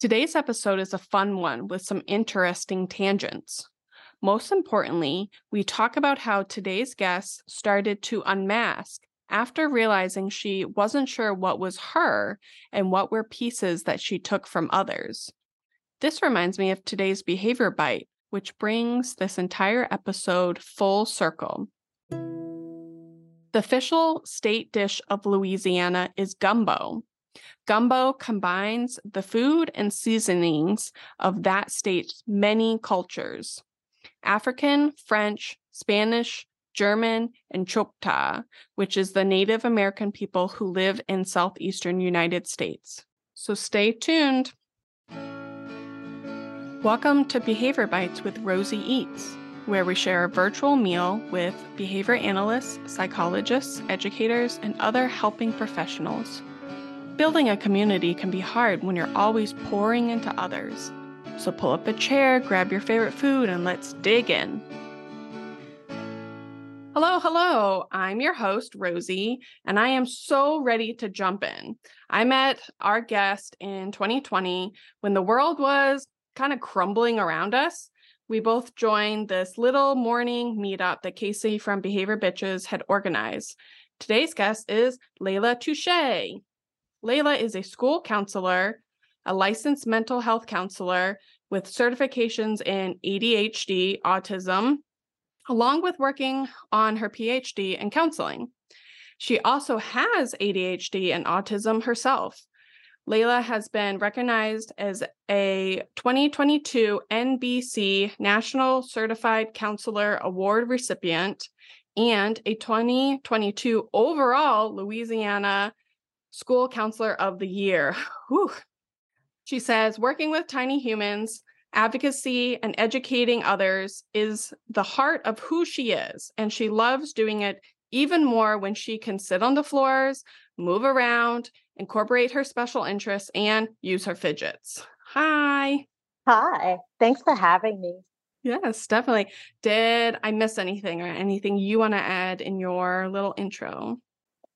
Today's episode is a fun one with some interesting tangents. Most importantly, we talk about how today's guest started to unmask after realizing she wasn't sure what was her and what were pieces that she took from others. This reminds me of today's behavior bite, which brings this entire episode full circle. The official state dish of Louisiana is gumbo, Gumbo combines the food and seasonings of that state's many cultures African, French, Spanish, German, and Choctaw, which is the Native American people who live in southeastern United States. So stay tuned. Welcome to Behavior Bites with Rosie Eats, where we share a virtual meal with behavior analysts, psychologists, educators, and other helping professionals Building a community can be hard when you're always pouring into others. So pull up a chair, grab your favorite food, and let's dig in. Hello, hello. I'm your host, Rosie, and I am so ready to jump in. I met our guest in 2020 when the world was kind of crumbling around us. We both joined this little morning meetup that Casey from Behavior Bitches had organized. Today's guest is Layla Touchet. Layla is a school counselor, a licensed mental health counselor with certifications in ADHD, autism, along with working on her PhD in counseling. She also has ADHD and autism herself. Layla has been recognized as a 2022 NBCC National Certified Counselor Award recipient and a 2022 overall Louisiana School Counselor of the Year. Whew. She says, working with tiny humans, advocacy, and educating others is the heart of who she is. And she loves doing it even more when she can sit on the floors, move around, incorporate her special interests, and use her fidgets. Hi. Hi. Thanks for having me. Yes, definitely. Did I miss anything or anything you want to add in your little intro?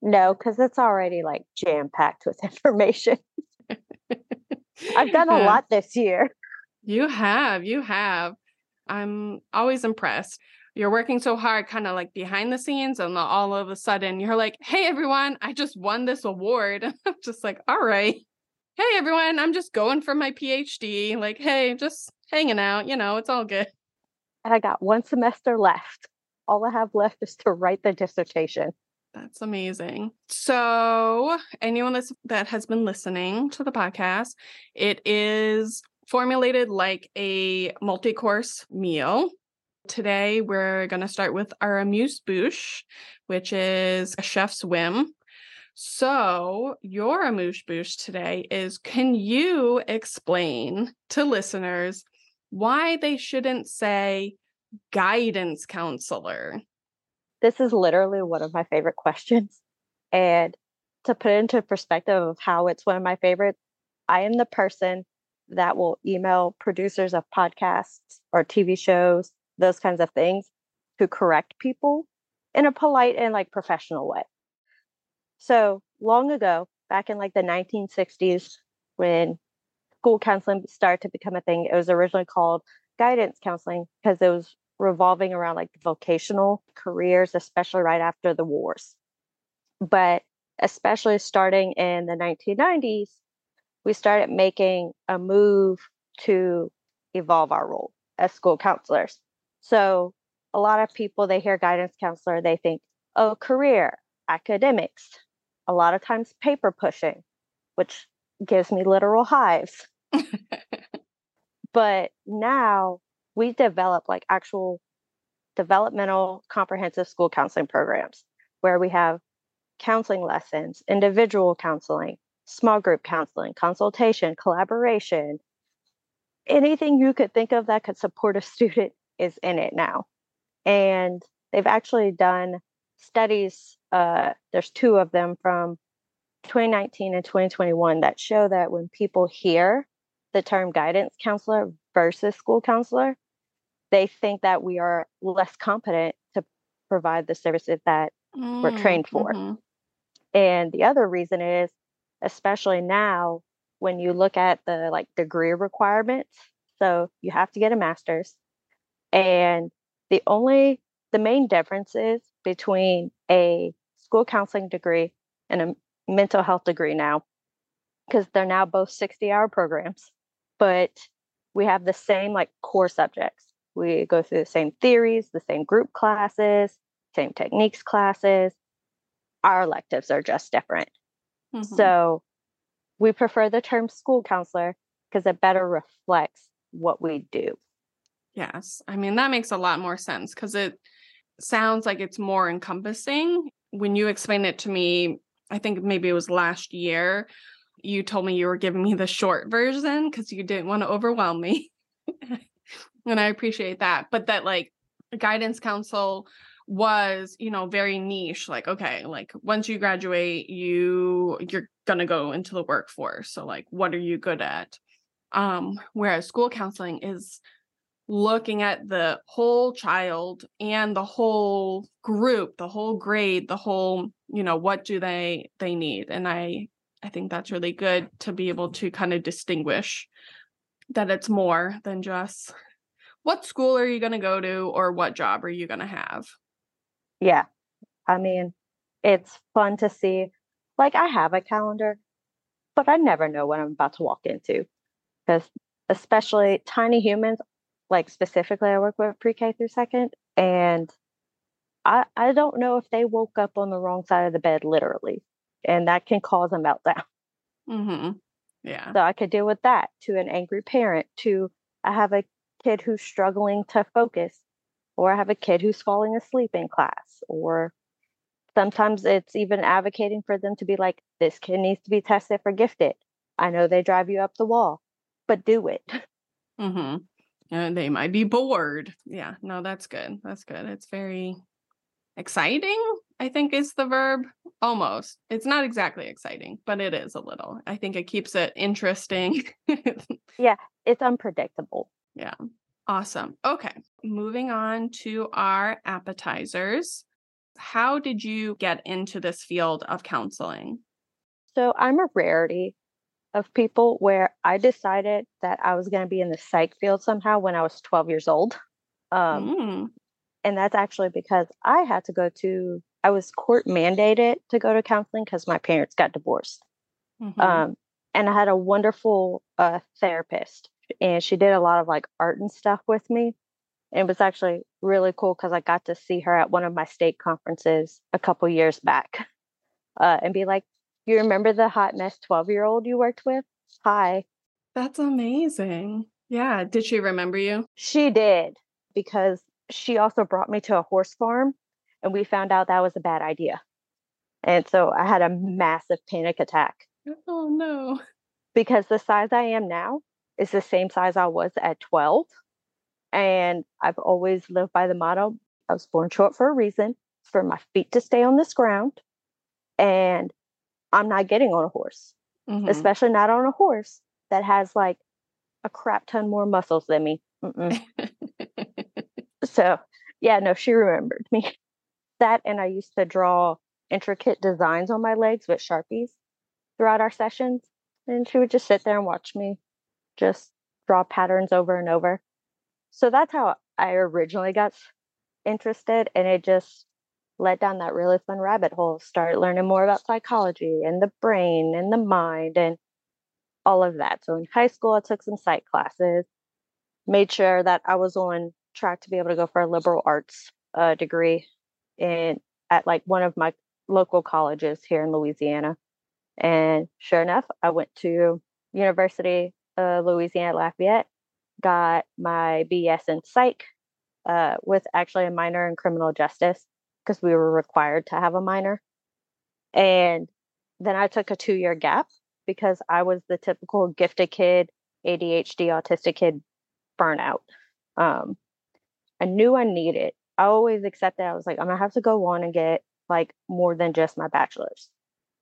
No, because it's already like jam packed with information. I've done a lot this year. You have, you have. I'm always impressed. You're working so hard, kind of like behind the scenes, and all of a sudden you're like, hey, everyone, I just won this award. I'm just like, all right. Hey, everyone, I'm just going for my PhD. Like, hey, just hanging out. You know, it's all good. And I got one semester left. All I have left is to write the dissertation. That's amazing. So, anyone that's, that has been listening to the podcast, it is formulated like a multi course meal. Today, we're going to start with our amuse bouche, which is a chef's whim. So, your amuse bouche today is can you explain to listeners why they shouldn't say guidance counselor? This is literally one of my favorite questions. And to put into perspective of how it's one of my favorites, I am the person that will email producers of podcasts or TV shows, those kinds of things, to correct people in a polite and like professional way. So long ago, back in like the 1960s, when school counseling started to become a thing, it was originally called guidance counseling because it was revolving around like vocational careers, especially right after the wars. But especially starting in the 1990s, we started making a move to evolve our role as school counselors. So a lot of people, they hear guidance counselor, they think, oh, career, academics, a lot of times paper pushing, which gives me literal hives. but now we develop like actual developmental comprehensive school counseling programs where we have counseling lessons, individual counseling, small group counseling, consultation, collaboration. Anything you could think of that could support a student is in it now. And they've actually done studies, uh, there's two of them from 2019 and 2021 that show that when people hear the term guidance counselor versus school counselor, they think that we are less competent to provide the services that mm, we're trained for. Mm-hmm. And the other reason is, especially now when you look at the like degree requirements. So you have to get a master's. And the only the main differences between a school counseling degree and a mental health degree now, because they're now both 60 hour programs, but we have the same like core subjects. We go through the same theories, the same group classes, same techniques classes. Our electives are just different. Mm-hmm. So we prefer the term school counselor because it better reflects what we do. Yes. I mean, that makes a lot more sense because it sounds like it's more encompassing. When you explained it to me, I think maybe it was last year, you told me you were giving me the short version because you didn't want to overwhelm me. and I appreciate that. But that, like, guidance counsel was you know very niche like okay like once you graduate you you're to go into the workforce so like what are you good at um whereas school counseling is looking at the whole child and the whole group the whole grade the whole you know what do they they need and i i think that's really good to be able to kind of distinguish that it's more than just what school are you going to go to or what job are you going to have yeah. I mean, it's fun to see. Like, I have a calendar, but I never know what I'm about to walk into. Because, especially tiny humans, like specifically, I work with pre K through second, and I, I don't know if they woke up on the wrong side of the bed, literally, and that can cause a meltdown. Mm-hmm. Yeah. So I could deal with that to an angry parent, to I have a kid who's struggling to focus or I have a kid who's falling asleep in class, or sometimes it's even advocating for them to be like, this kid needs to be tested for gifted. I know they drive you up the wall, but do it. Mm-hmm. And they might be bored. Yeah, no, that's good. That's good. It's very exciting, I think is the verb. Almost. It's not exactly exciting, but it is a little. I think it keeps it interesting. yeah, it's unpredictable. Yeah. Awesome. Okay. Moving on to our appetizers. How did you get into this field of counseling? So I'm a rarity of people where I decided that I was going to be in the psych field somehow when I was 12 years old. Um, mm. And that's actually because I had to go to, I was court mandated to go to counseling because my parents got divorced. Mm-hmm. Um, and I had a wonderful uh, therapist and she did a lot of like art and stuff with me. And it was actually really cool because I got to see her at one of my state conferences a couple years back uh, and be like, You remember the hot mess 12 year old you worked with? Hi. That's amazing. Yeah. Did she remember you? She did because she also brought me to a horse farm and we found out that was a bad idea. And so I had a massive panic attack. Oh, no. Because the size I am now, is the same size I was at 12. And I've always lived by the motto I was born short for a reason, for my feet to stay on this ground. And I'm not getting on a horse, mm-hmm. especially not on a horse that has like a crap ton more muscles than me. so, yeah, no, she remembered me. That, and I used to draw intricate designs on my legs with Sharpies throughout our sessions. And she would just sit there and watch me just draw patterns over and over. So that's how I originally got interested. And it just led down that really fun rabbit hole. Started learning more about psychology and the brain and the mind and all of that. So in high school, I took some psych classes, made sure that I was on track to be able to go for a liberal arts uh, degree in at like one of my local colleges here in Louisiana. And sure enough, I went to University of Louisiana Lafayette, got my BS in psych uh, with actually a minor in criminal justice because we were required to have a minor. And then I took a two year gap because I was the typical gifted kid, ADHD, autistic kid burnout. Um, I knew I needed. I always accepted. I was like, I'm gonna have to go on and get like more than just my bachelor's.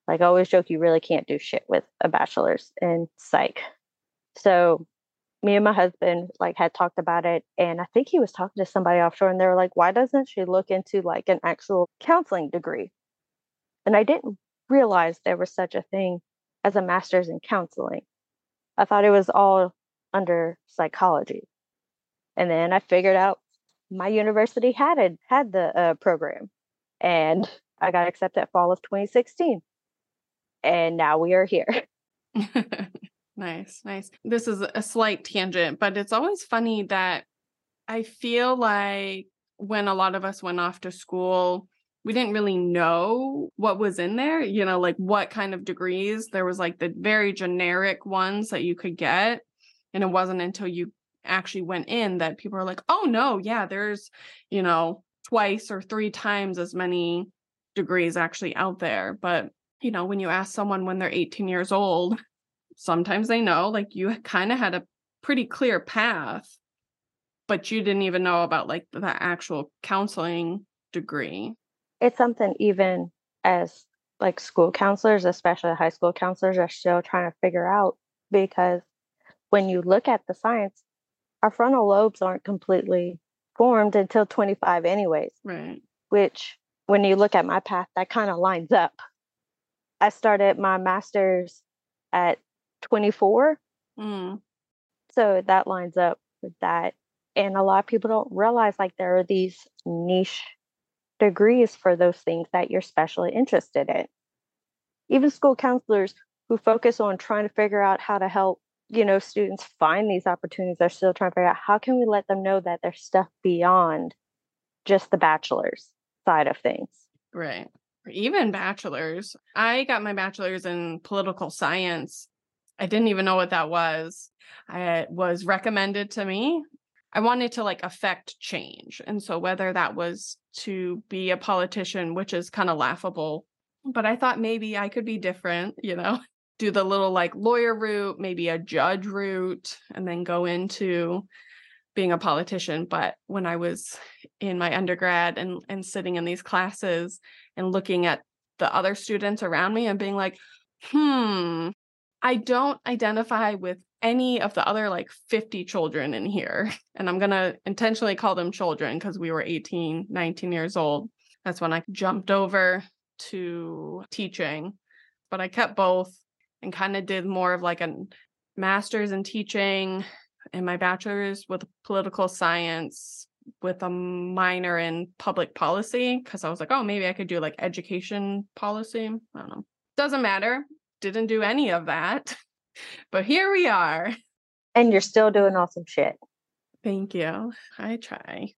Like I always joke, you really can't do shit with a bachelor's in psych. So me and my husband like had talked about it and I think he was talking to somebody offshore and they were like, why doesn't she look into like an actual counseling degree? And I didn't realize there was such a thing as a master's in counseling I thought it was all under psychology. And then I figured out my university had had the uh, program, and I got accepted fall of 2016. And now we are here. nice, nice. This is a slight tangent, but it's always funny that I feel like when a lot of us went off to school, we didn't really know what was in there, you know, like what kind of degrees. There was like the very generic ones that you could get. And it wasn't until you actually went in that people are like, oh no, yeah, there's, you know, twice or three times as many degrees actually out there. But, you know, when you ask someone when they're 18 years old, sometimes they know, like you kind of had a pretty clear path, but you didn't even know about like the actual counseling degree it's something even as like school counselors, especially high school counselors, are still trying to figure out because when you look at the science, our frontal lobes aren't completely formed until 25 anyways. Right. Which when you look at my path, that kind of lines up. I started my master's at 24. Mm. So that lines up with that. And a lot of people don't realize like there are these niche degrees for those things that you're specially interested in. Even school counselors who focus on trying to figure out how to help, you know, students find these opportunities they're still trying to figure out how can we let them know that there's stuff beyond just the bachelor's side of things. Right. even bachelor's. I got my bachelor's in political science. I didn't even know what that was. I was recommended to me I wanted to like affect change. And so whether that was to be a politician, which is kind of laughable, but I thought maybe I could be different, you know, do the little like lawyer route, maybe a judge route, and then go into being a politician. But when I was in my undergrad and and sitting in these classes and looking at the other students around me and being like, hmm, I don't identify with any of the other like 50 children in here. And I'm going to intentionally call them children because we were 18, 19 years old. That's when I jumped over to teaching. But I kept both and kind of did more of like a master's in teaching and my bachelor's with political science with a minor in public policy because I was like, oh, maybe I could do like education policy. I don't know. Doesn't matter. Didn't do any of that. but here we are. And you're still doing awesome shit. Thank you. I try.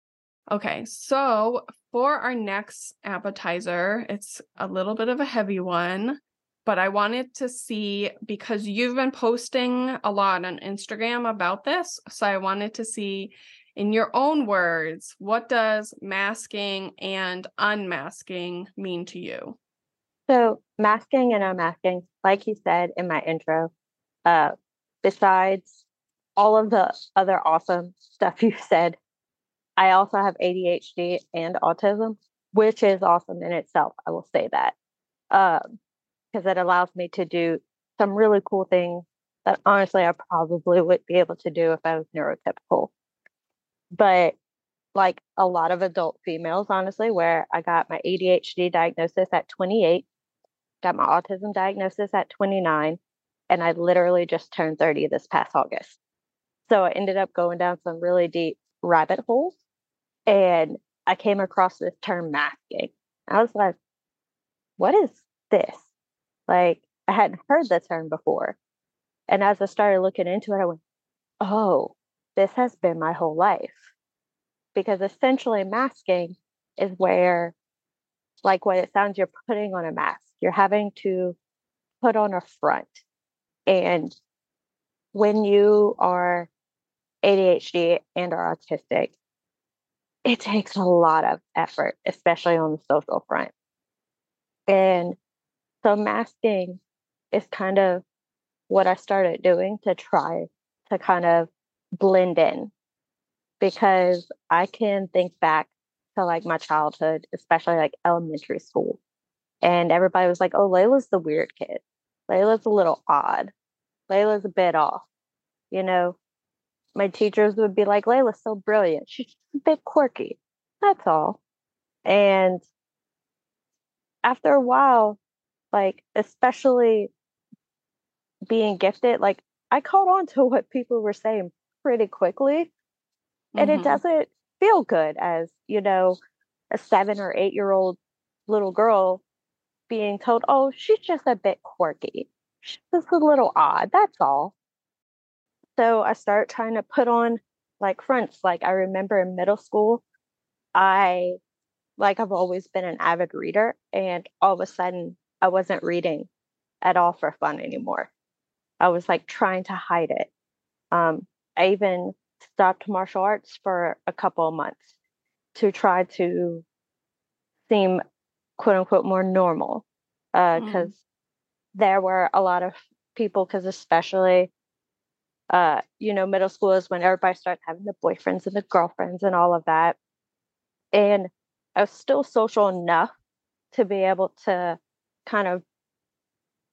Okay, so for our next appetizer, it's a little bit of a heavy one, but I wanted to see because you've been posting a lot on Instagram about this. So I wanted to see in your own words, what does masking and unmasking mean to you? So, masking and unmasking, like you said in my intro, uh, besides all of the other awesome stuff you said, I also have ADHD and autism, which is awesome in itself. I will say that because it allows me to do some really cool things that honestly I probably would be able to do if I was neurotypical. But like a lot of adult females, honestly, where I got my ADHD diagnosis at 28, got my autism diagnosis at 29, and I literally just turned 30 this past August. So I ended up going down some really deep rabbit holes and I came across this term masking. I was like, what is this? Like, I hadn't heard the term before. And as I started looking into it, I went, oh, this has been my whole life. Because essentially, masking is where, like what it sounds, you're putting on a mask. You're having to put on a front. And when you are ADHD and are autistic, it takes a lot of effort, especially on the social front. And so masking is kind of what I started doing to try to kind of blend in because I can think back to like my childhood, especially like elementary school. And everybody was like, oh, Layla's the weird kid. Layla's a little odd. Layla's a bit off. You know, my teachers would be like, Layla's so brilliant. She's a bit quirky. That's all. And after a while, like, especially being gifted, like, I caught on to what people were saying pretty quickly. And mm-hmm. it doesn't feel good as, you know, a seven or eight year old little girl being told, oh, she's just a bit quirky. She's just a little odd. That's all. So I start trying to put on like fronts. Like I remember in middle school, I like I've always been an avid reader, and all of a sudden I wasn't reading at all for fun anymore. I was like trying to hide it. Um, I even stopped martial arts for a couple of months to try to seem quote unquote more normal because uh, mm. there were a lot of people because especially uh, you know middle school is when everybody starts having the boyfriends and the girlfriends and all of that and i was still social enough to be able to kind of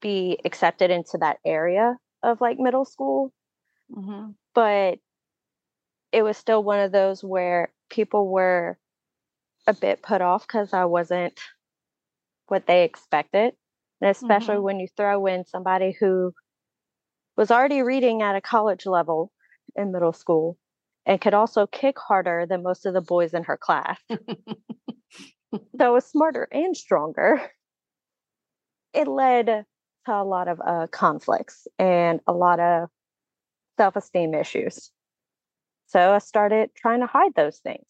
be accepted into that area of like middle school mm-hmm. but it was still one of those where people were a bit put off because I wasn't what they expected. And especially mm-hmm. when you throw in somebody who was already reading at a college level in middle school and could also kick harder than most of the boys in her class. so was smarter and stronger. It led to a lot of uh, conflicts and a lot of self esteem issues. So I started trying to hide those things.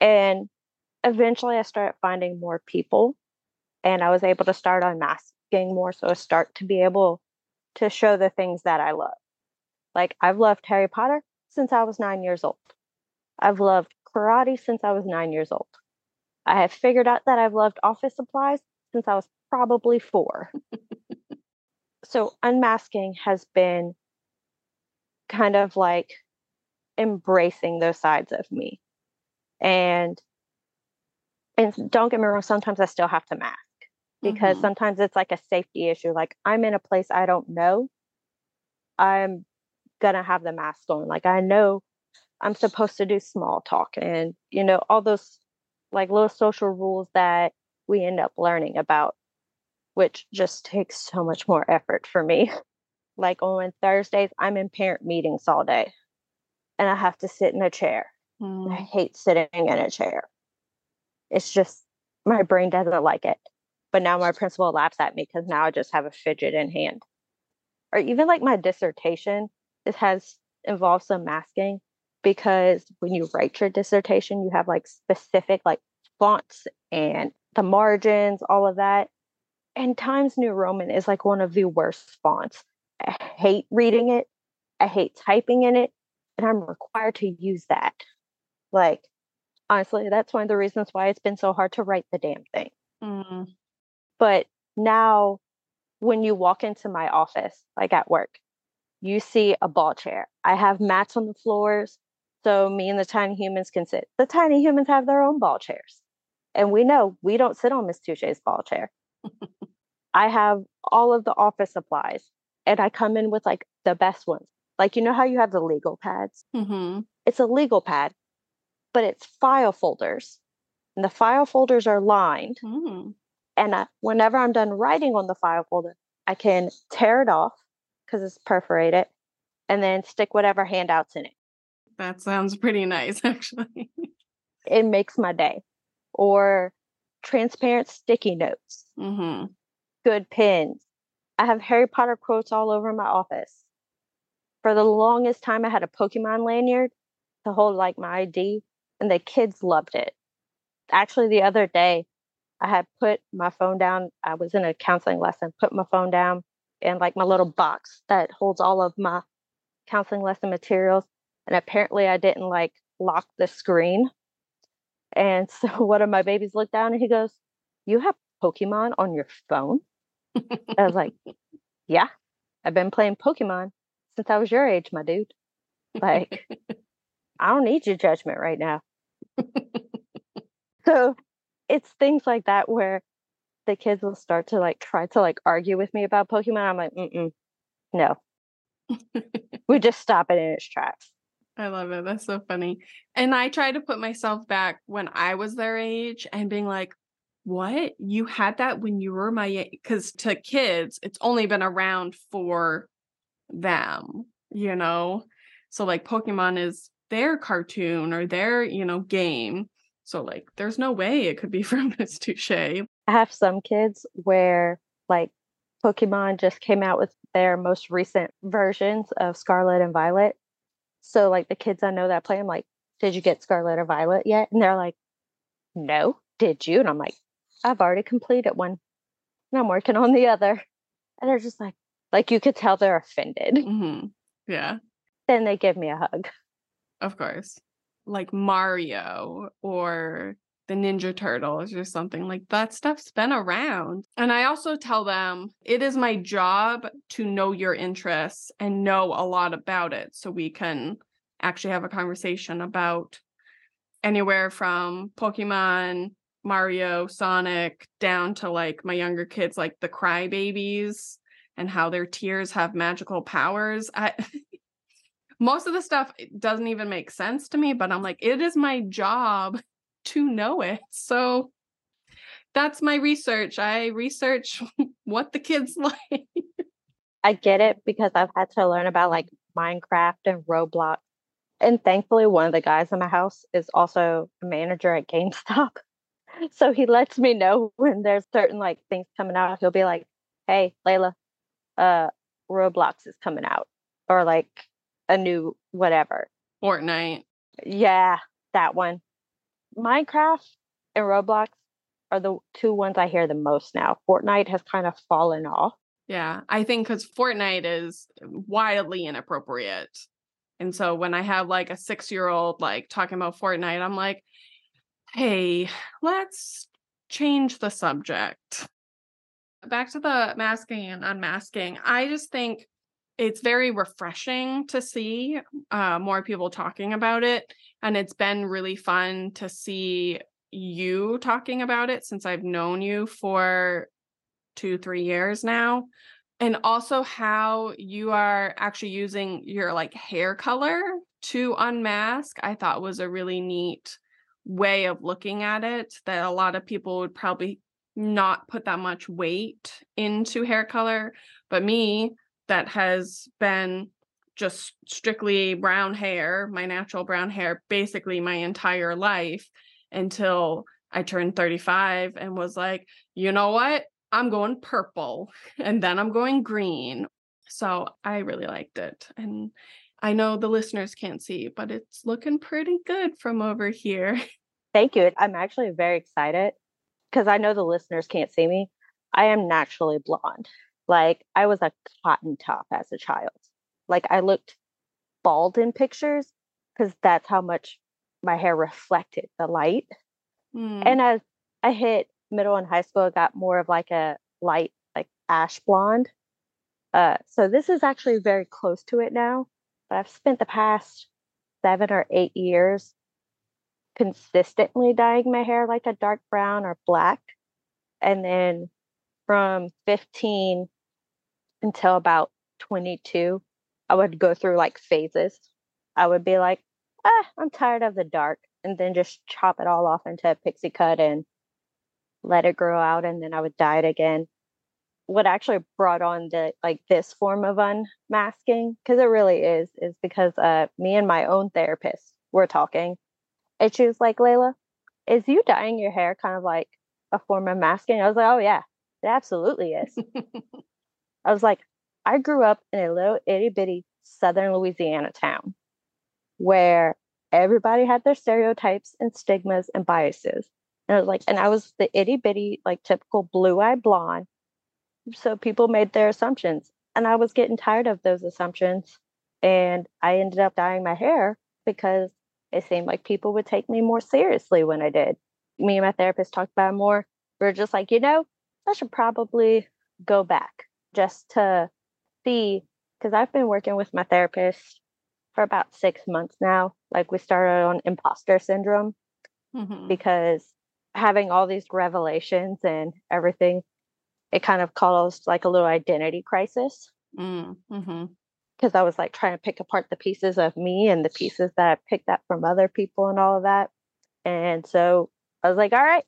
And eventually I started finding more people and I was able to start unmasking more. So I start to be able to show the things that I love. Like I've loved Harry Potter since I was nine years old. I've loved karate since I was nine years old. I have figured out that I've loved office supplies since I was probably four. so unmasking has been kind of like embracing those sides of me. And and don't get me wrong, sometimes I still have to mask because mm-hmm. sometimes it's like a safety issue. Like I'm in a place I don't know. I'm gonna have the mask on. Like I know I'm supposed to do small talk and you know, all those like little social rules that we end up learning about, which just takes so much more effort for me. like on Thursdays, I'm in parent meetings all day and I have to sit in a chair. Mm. I hate sitting in a chair. It's just my brain doesn't like it. But now my principal laughs at me because now I just have a fidget in hand. Or even like my dissertation, it has involved some masking because when you write your dissertation, you have like specific like fonts and the margins, all of that. And Times New Roman is like one of the worst fonts. I hate reading it. I hate typing in it and I'm required to use that. Like, honestly, that's one of the reasons why it's been so hard to write the damn thing. Mm. But now, when you walk into my office, like at work, you see a ball chair. I have mats on the floors so me and the tiny humans can sit. The tiny humans have their own ball chairs. And we know we don't sit on Miss Touchet's ball chair. I have all of the office supplies and I come in with like the best ones. Like, you know how you have the legal pads? Mm-hmm. It's a legal pad, but it's file folders. And the file folders are lined. Mm. And I, whenever I'm done writing on the file folder, I can tear it off because it's perforated and then stick whatever handouts in it. That sounds pretty nice, actually. it makes my day. Or transparent sticky notes, mm-hmm. good pins. I have Harry Potter quotes all over my office for the longest time, I had a Pokemon lanyard to hold like my ID, and the kids loved it. Actually, the other day, I had put my phone down. I was in a counseling lesson, put my phone down in like my little box that holds all of my counseling lesson materials. And apparently, I didn't like lock the screen. And so one of my babies looked down and he goes, You have Pokemon on your phone? I was like, Yeah, I've been playing Pokemon since I was your age, my dude. Like, I don't need your judgment right now. so it's things like that where the kids will start to like try to like argue with me about Pokemon. I'm like, mm no. we just stop it in its tracks. I love it. That's so funny. And I try to put myself back when I was their age and being like, what? You had that when you were my age? Because to kids, it's only been around for them, you know? So like Pokemon is their cartoon or their, you know, game. So like there's no way it could be from Miss Touchet. I have some kids where like Pokemon just came out with their most recent versions of Scarlet and Violet. So like the kids I know that play, I'm like, did you get Scarlet or Violet yet? And they're like, no, did you? And I'm like, I've already completed one and I'm working on the other. And they're just like, like you could tell they're offended. Mm-hmm. Yeah. Then they give me a hug. Of course. Like Mario or the Ninja Turtles or something like that stuff's been around. And I also tell them it is my job to know your interests and know a lot about it so we can actually have a conversation about anywhere from Pokemon, Mario, Sonic, down to like my younger kids, like the crybabies and how their tears have magical powers. I most of the stuff doesn't even make sense to me, but I'm like, it is my job to know it. So that's my research. I research what the kids like. I get it because I've had to learn about like Minecraft and Roblox. And thankfully, one of the guys in my house is also a manager at GameStop. So he lets me know when there's certain like things coming out. He'll be like, hey, Layla, uh, Roblox is coming out. Or like a new whatever. Fortnite. Yeah, that one. Minecraft and Roblox are the two ones I hear the most now. Fortnite has kind of fallen off. Yeah, I think because Fortnite is wildly inappropriate. And so when I have like a six year old like talking about Fortnite, I'm like, hey, let's change the subject. Back to the masking and unmasking. I just think it's very refreshing to see uh, more people talking about it. And it's been really fun to see you talking about it since I've known you for two, three years now. And also how you are actually using your like hair color to unmask, I thought was a really neat way of looking at it that a lot of people would probably not put that much weight into hair color. But me, that has been just strictly brown hair, my natural brown hair, basically my entire life until I turned 35 and was like, you know what? I'm going purple and then I'm going green. So I really liked it. And I know the listeners can't see, but it's looking pretty good from over here. Thank you. I'm actually very excited because I know the listeners can't see me. I am naturally blonde. Like I was a cotton top as a child. Like I looked bald in pictures because that's how much my hair reflected the light. Mm. And as I hit middle and high school, I got more of like a light, like ash blonde. Uh, so this is actually very close to it now. But I've spent the past seven or eight years consistently dyeing my hair like a dark brown or black. And then from 15 until about 22, I would go through like phases. I would be like, ah, I'm tired of the dark, and then just chop it all off into a pixie cut and let it grow out, and then I would dye it again. What actually brought on the like this form of unmasking, because it really is, is because uh me and my own therapist were talking, and she was like, Layla, is you dyeing your hair kind of like a form of masking? I was like, oh yeah, it absolutely is. I was like, I grew up in a little itty bitty southern Louisiana town where everybody had their stereotypes and stigmas and biases. And I was like, and I was the itty bitty, like typical blue eyed blonde. So people made their assumptions. And I was getting tired of those assumptions. And I ended up dyeing my hair because it seemed like people would take me more seriously when I did. Me and my therapist talked about more. We are just like, you know, I should probably go back just to see because I've been working with my therapist for about six months now. Like we started on imposter syndrome mm-hmm. because having all these revelations and everything, it kind of caused like a little identity crisis. Because mm-hmm. I was like trying to pick apart the pieces of me and the pieces that I picked up from other people and all of that. And so I was like, all right,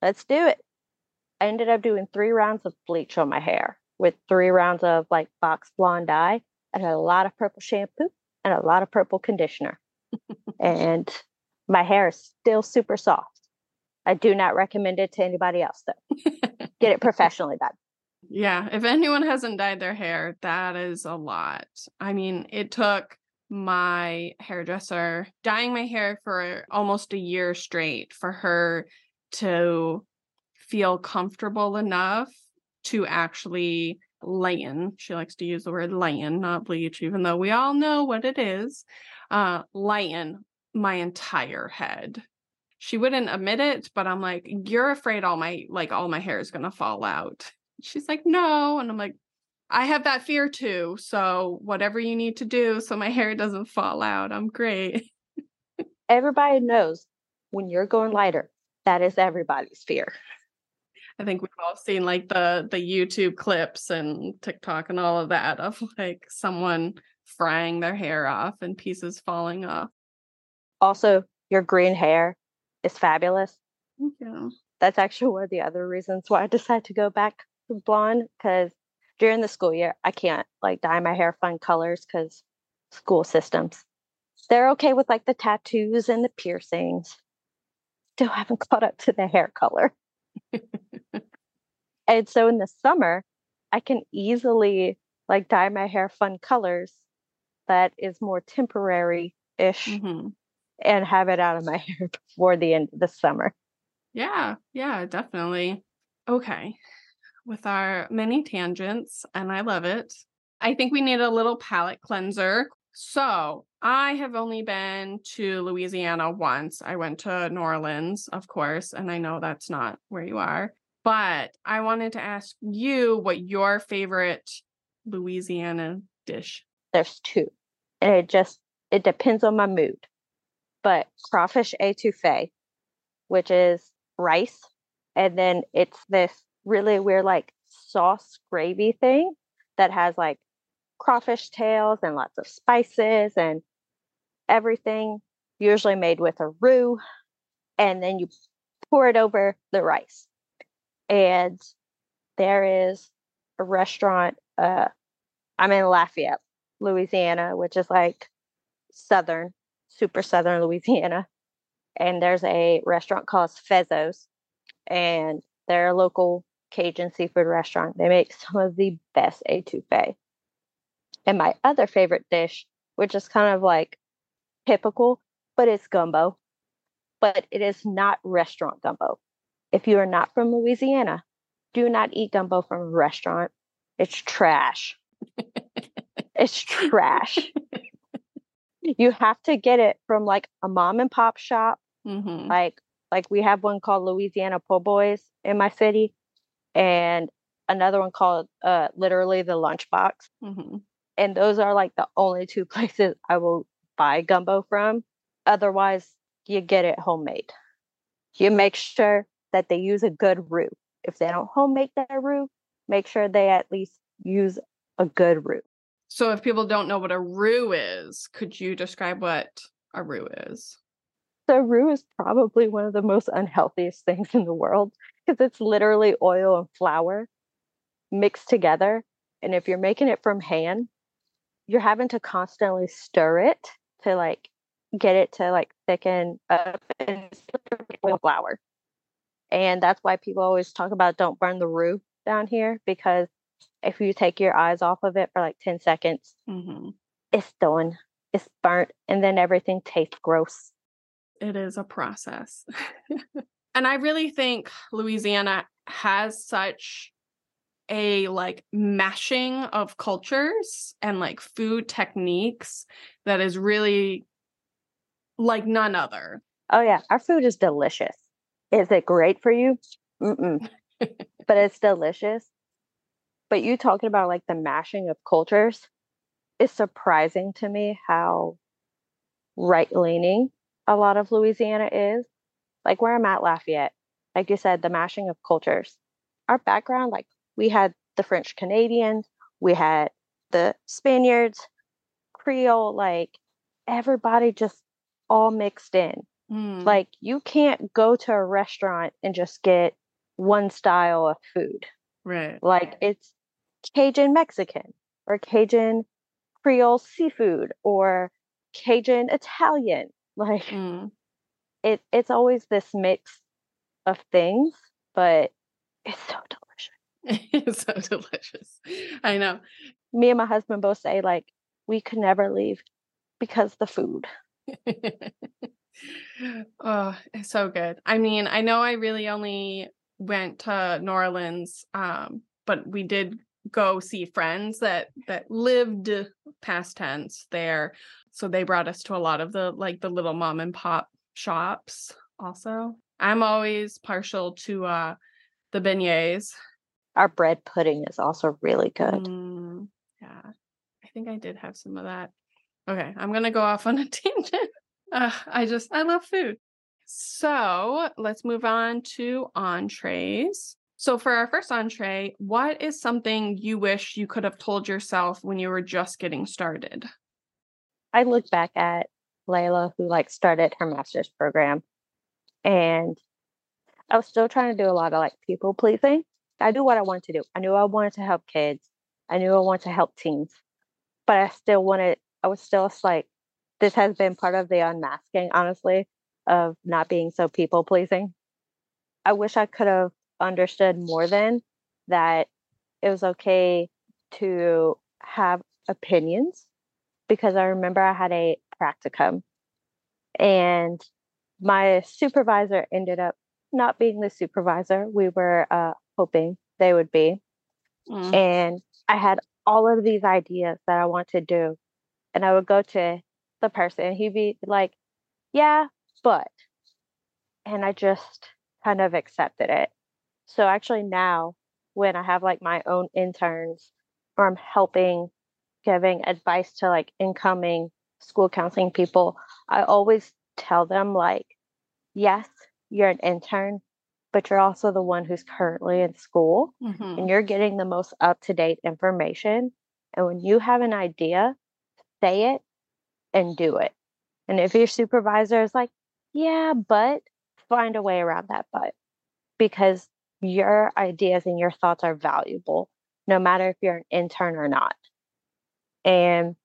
let's do it. I ended up doing three rounds of bleach on my hair with three rounds of like box blonde dye. and a lot of purple shampoo and a lot of purple conditioner. and my hair is still super soft. I do not recommend it to anybody else though. Get it professionally done. Yeah, if anyone hasn't dyed their hair, that is a lot. I mean, it took my hairdresser dyeing my hair for almost a year straight for her to feel comfortable enough to actually lighten. She likes to use the word lighten, not bleach, even though we all know what it is. Uh, lighten my entire head. She wouldn't admit it, but I'm like, you're afraid all my like all my hair is gonna fall out. She's like, no. And I'm like, I have that fear too. So whatever you need to do so my hair doesn't fall out, I'm great. Everybody knows when you're going lighter, that is everybody's fear. I think we've all seen like the the YouTube clips and TikTok and all of that of like someone frying their hair off and pieces falling off. Also, your green hair is fabulous. Yeah. That's actually one of the other reasons why I decided to go back to blonde because during the school year, I can't like dye my hair fun colors because school systems. They're okay with like the tattoos and the piercings. Still haven't caught up to the hair color. and so in the summer, I can easily like dye my hair fun colors that is more temporary ish mm-hmm. and have it out of my hair before the end of the summer. Yeah, yeah, definitely. Okay. With our many tangents, and I love it. I think we need a little palate cleanser. So I have only been to Louisiana once. I went to New Orleans, of course, and I know that's not where you are. But I wanted to ask you what your favorite Louisiana dish. There's two. And it just it depends on my mood. But crawfish etouffee, which is rice, and then it's this really weird like sauce gravy thing that has like crawfish tails and lots of spices and everything, usually made with a roux. And then you pour it over the rice. And there is a restaurant. Uh, I'm in Lafayette, Louisiana, which is like southern, super southern Louisiana. And there's a restaurant called Fezzo's, and they're a local Cajun seafood restaurant. They make some of the best etouffee. And my other favorite dish, which is kind of like typical, but it's gumbo. But it is not restaurant gumbo. If you are not from Louisiana, do not eat gumbo from a restaurant. It's trash. it's trash. you have to get it from like a mom and pop shop. Mm-hmm. Like like we have one called Louisiana Po' Boys in my city, and another one called uh literally the lunchbox. Mm-hmm and those are like the only two places I will buy gumbo from. Otherwise, you get it homemade. You make sure that they use a good roux. If they don't homemade their roux, make sure they at least use a good roux. So, if people don't know what a roux is, could you describe what a roux is? So, roux is probably one of the most unhealthiest things in the world because it's literally oil and flour mixed together. And if you're making it from hand, you're having to constantly stir it to like get it to like thicken up and stir flour. And that's why people always talk about don't burn the roux down here because if you take your eyes off of it for like 10 seconds, mm-hmm. it's done. It's burnt and then everything tastes gross. It is a process. and I really think Louisiana has such a like mashing of cultures and like food techniques that is really like none other. Oh yeah, our food is delicious. Is it great for you? Mm-mm. but it's delicious. But you talking about like the mashing of cultures, it's surprising to me how right leaning a lot of Louisiana is. Like where I'm at Lafayette, like you said, the mashing of cultures. Our background, like we had the French Canadians, we had the Spaniards, Creole, like everybody just all mixed in. Mm. Like you can't go to a restaurant and just get one style of food. Right. Like it's Cajun Mexican or Cajun Creole seafood or Cajun Italian. Like Mm. it it's always this mix of things, but it's so delicious. It's so delicious. I know. Me and my husband both say like we could never leave because the food. oh, it's so good. I mean, I know I really only went to New Orleans, um, but we did go see friends that that lived past tense there. So they brought us to a lot of the like the little mom and pop shops also. I'm always partial to uh the beignets. Our bread pudding is also really good. Mm, yeah. I think I did have some of that. Okay, I'm gonna go off on a tangent. Uh, I just I love food. So let's move on to entrees. So for our first entree, what is something you wish you could have told yourself when you were just getting started? I look back at Layla who like started her master's program and I was still trying to do a lot of like people pleasing. I knew what I wanted to do. I knew I wanted to help kids. I knew I wanted to help teens. But I still wanted I was still like this has been part of the unmasking, honestly, of not being so people pleasing. I wish I could have understood more than that it was okay to have opinions because I remember I had a practicum and my supervisor ended up not being the supervisor we were uh, hoping they would be. Mm, And I had all of these ideas that I want to do. And I would go to the person he'd be like, yeah, but. And I just kind of accepted it. So actually now when I have like my own interns or I'm helping giving advice to like incoming school counseling people, I always tell them like, yes, you're an intern, but you're also the one who's currently in school mhm. and you're getting the most up to date information. And when you have an idea, say it and do it. And if your supervisor is like, yeah, but find a way around that but because your ideas and your thoughts are valuable, no matter if you're an intern or not. And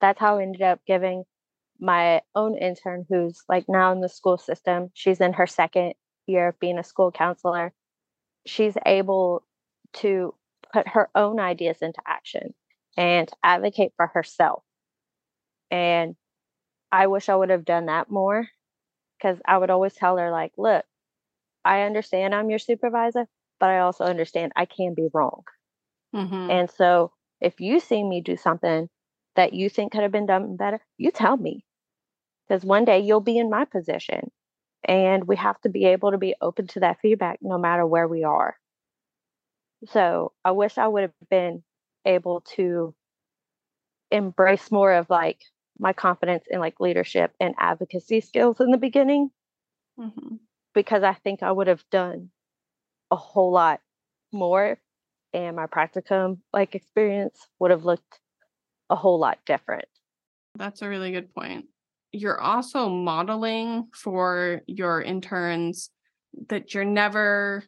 that's how I ended up giving my own intern, who's like now in the school system. She's in her second year of being a school counselor. She's able to put her own ideas into action and advocate for herself. And I wish I would have done that more because I would always tell her, like, look, I understand I'm your supervisor, but I also understand I can be wrong. Mhm. And so if you see me do something that you think could have been done better, you tell me. Because one day you'll be in my position. And we have to be able to be open to that feedback no matter where we are. So I wish I would have been able to embrace more of like my confidence in like leadership and advocacy skills in the beginning Mhm. because I think I would have done a whole lot more and my practicum like experience would have looked a whole lot different. That's a really good point. You're also modeling for your interns that you're never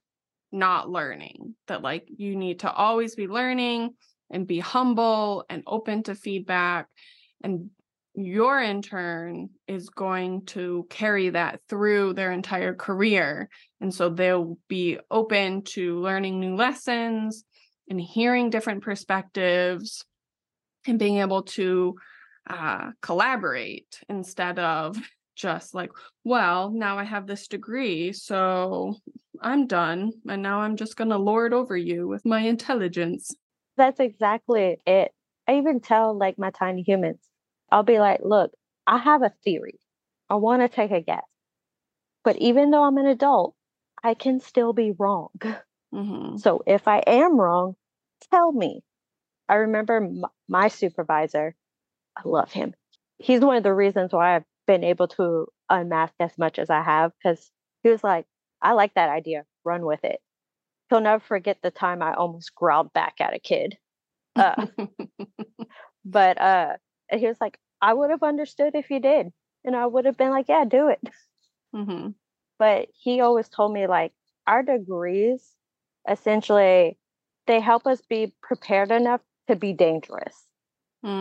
not learning, that like you need to always be learning and be humble and open to feedback. And your intern is going to carry that through their entire career. And so they'll be open to learning new lessons and hearing different perspectives and being able to uh, collaborate instead of just like, well, now I have this degree, so I'm done. And now I'm just going to lord over you with my intelligence. That's exactly it. I even tell like my tiny humans, I'll be like, look, I have a theory. I want to take a guess. But even though I'm an adult, I can still be wrong. hmm So if I am wrong, tell me. I remember m- my supervisor, I love him. He's one of the reasons why I've been able to unmask as much as I have because he was like, I like that idea, run with it. He'll never forget the time I almost growled back at a kid. Uh, but uh, he was like, I would have understood if you did. And I would have been like, yeah, do it. hmm but he always told me like our degrees essentially they help us be prepared enough to be dangerous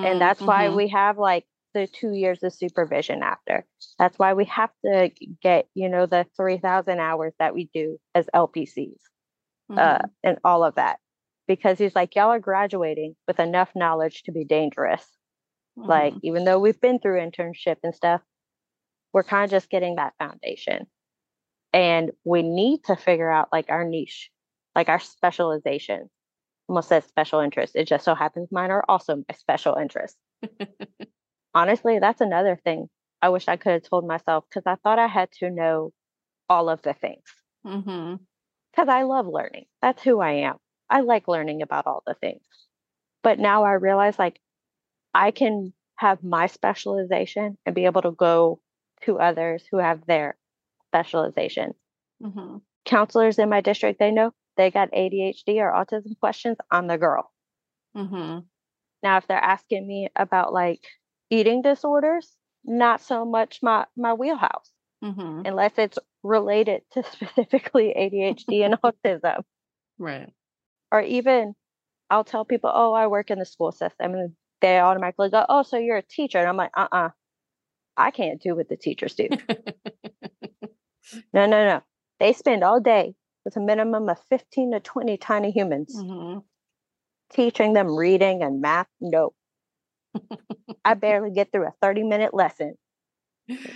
and that's Mm, why we have like the two years of supervision after. That's why we have to get, you know, the 3,000 hours that we do as LPCs uh, Mhm. and all of that. Because he's like, y'all are graduating with enough knowledge to be dangerous. Like, Mhm. even though we've been through internship and stuff, we're kind of just getting that foundation. And we need to figure out like our niche, like our specialization. Almost said special interest. It just so happens mine are also my special interest. Honestly, that's another thing I wish I could have told myself because I thought I had to know all of the things because I love learning. That's who I am. I like learning about all the things. But now I realize like I can have my specialization and be able to go to others who have their specialization. Mhm. Counselors in my district, they know they got ADHD or autism questions. I'm the girl. Mhm. Now, if they're asking me about like eating disorders, not so much my my wheelhouse, Mhm. unless it's related to specifically ADHD and autism. Right. Or even I'll tell people, "Oh, I work in the school system," and they automatically go, "Oh, so you're a teacher?" And I'm like, "Uh-uh, I can't do what the teachers do. No, no, no. They spend all day with a minimum of 15 to 20 tiny humans Mhm. teaching them reading and math. No, I barely get through a 30 minute lesson.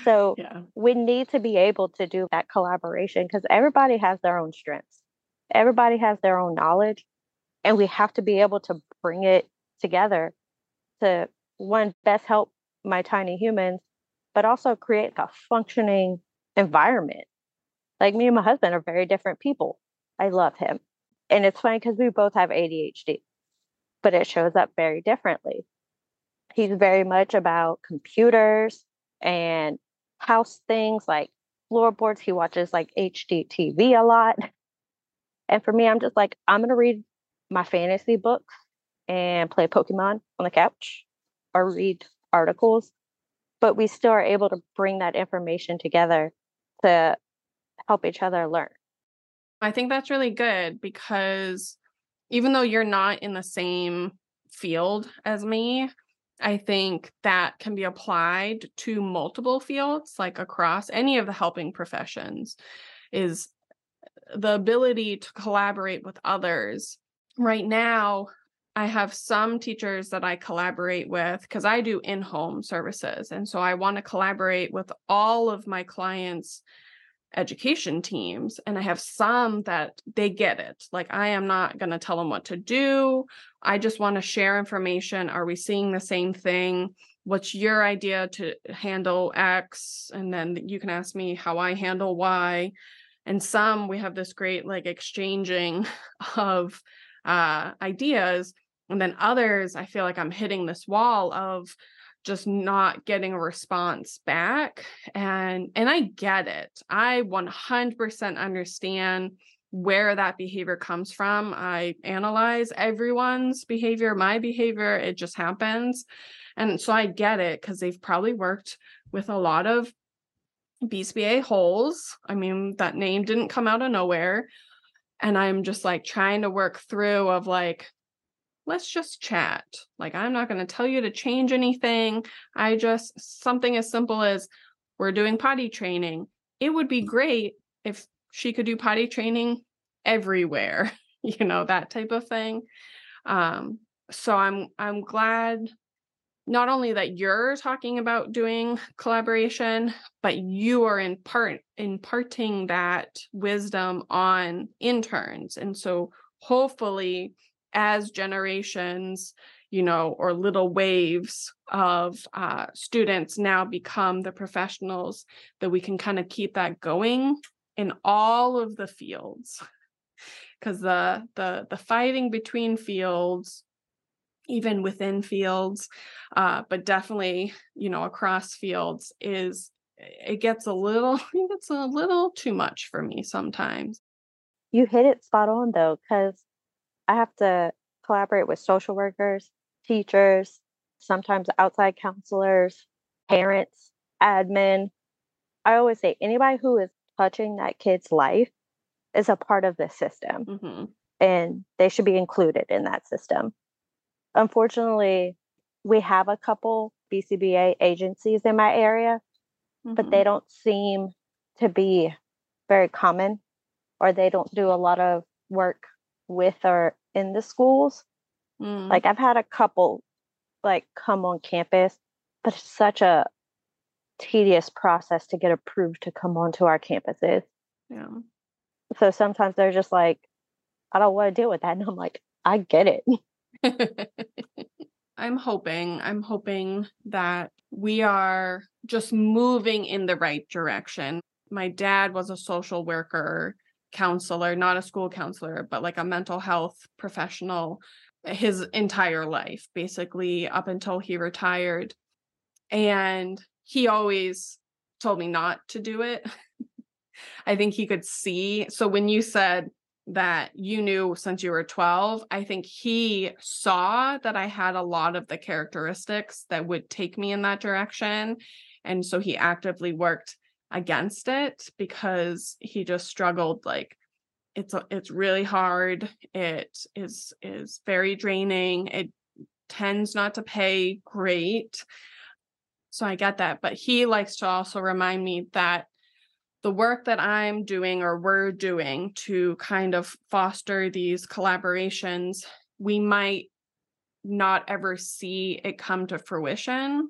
So Yeah. we need to be able to do that collaboration because everybody has their own strengths, everybody has their own knowledge, and we have to be able to bring it together to one best help my tiny humans, but also create a functioning environment. Like me and my husband are very different people. I love him. And it's funny because we both have ADHD, but it shows up very differently. He's very much about computers and house things like floorboards. He watches like HGTV a lot. And for me, I'm just like, I'm going to read my fantasy books and play Pokemon on the couch or read articles. But we still are able to bring that information together to help each other learn. I think that's really good because even though you're not in the same field as me, I think that can be applied to multiple fields, like across any of the helping professions, is the ability to collaborate with others. Right now, I have some teachers that I collaborate with because I do in home services. And so I want to collaborate with all of my clients' education teams. And I have some that they get it. Like, I am not going to tell them what to do. I just want to share information. Are we seeing the same thing? What's your idea to handle X? And then you can ask me how I handle Y. And some we have this great like exchanging of uh, ideas. And then others, I feel like I'm hitting this wall of just not getting a response back and and I get it. I 100% understand where that behavior comes from. I analyze everyone's behavior, my behavior, it just happens. And so I get it cuz they've probably worked with a lot of BCBA holes. I mean, that name didn't come out of nowhere. And I'm just like trying to work through of like let's just chat. Like, I'm not going to tell you to change anything. I just, something as simple as we're doing potty training. It would be great if she could do potty training everywhere, you know, that type of thing. Um, so I'm, I'm glad not only that you're talking about doing collaboration, but you are in part imparting that wisdom on interns. And so hopefully as generations you know or little waves of uh, students now become the professionals that we can kind of keep that going in all of the fields. Because the the the fighting between fields even within fields uh, but definitely you know across fields is it gets a little it gets a little too much for me sometimes. You hit it spot on though, because I have to collaborate with social workers, teachers, sometimes outside counselors, parents, admin. I always say anybody who is touching that kid's life is a part of the system hmm and they should be included in that system. Unfortunately, we have a couple BCBA agencies in my area, mm-hmm. but they don't seem to be very common or they don't do a lot of work with or in the schools. Mm. Like I've had a couple like come on campus, but it's such a tedious process to get approved to come onto our campuses. Yeah. So sometimes they're just like, I don't want to deal with that. And I'm like, I get it. I'm hoping, I'm hoping that we are just moving in the right direction. My dad was a social worker, counselor, not a school counselor, but like a mental health professional eh, his entire life, basically up until he retired. And he always told me not to do it. I think he could see. So when you said that you knew since you were 12, I think he saw that I had a lot of the characteristics that would take me in that direction. And so he actively worked against it because he just struggled like it's it's really hard it is is very draining it tends not to pay great. So i get that but he likes to also remind me that the work that i'm doing or we're doing to kind of foster these collaborations we might not ever see it come to fruition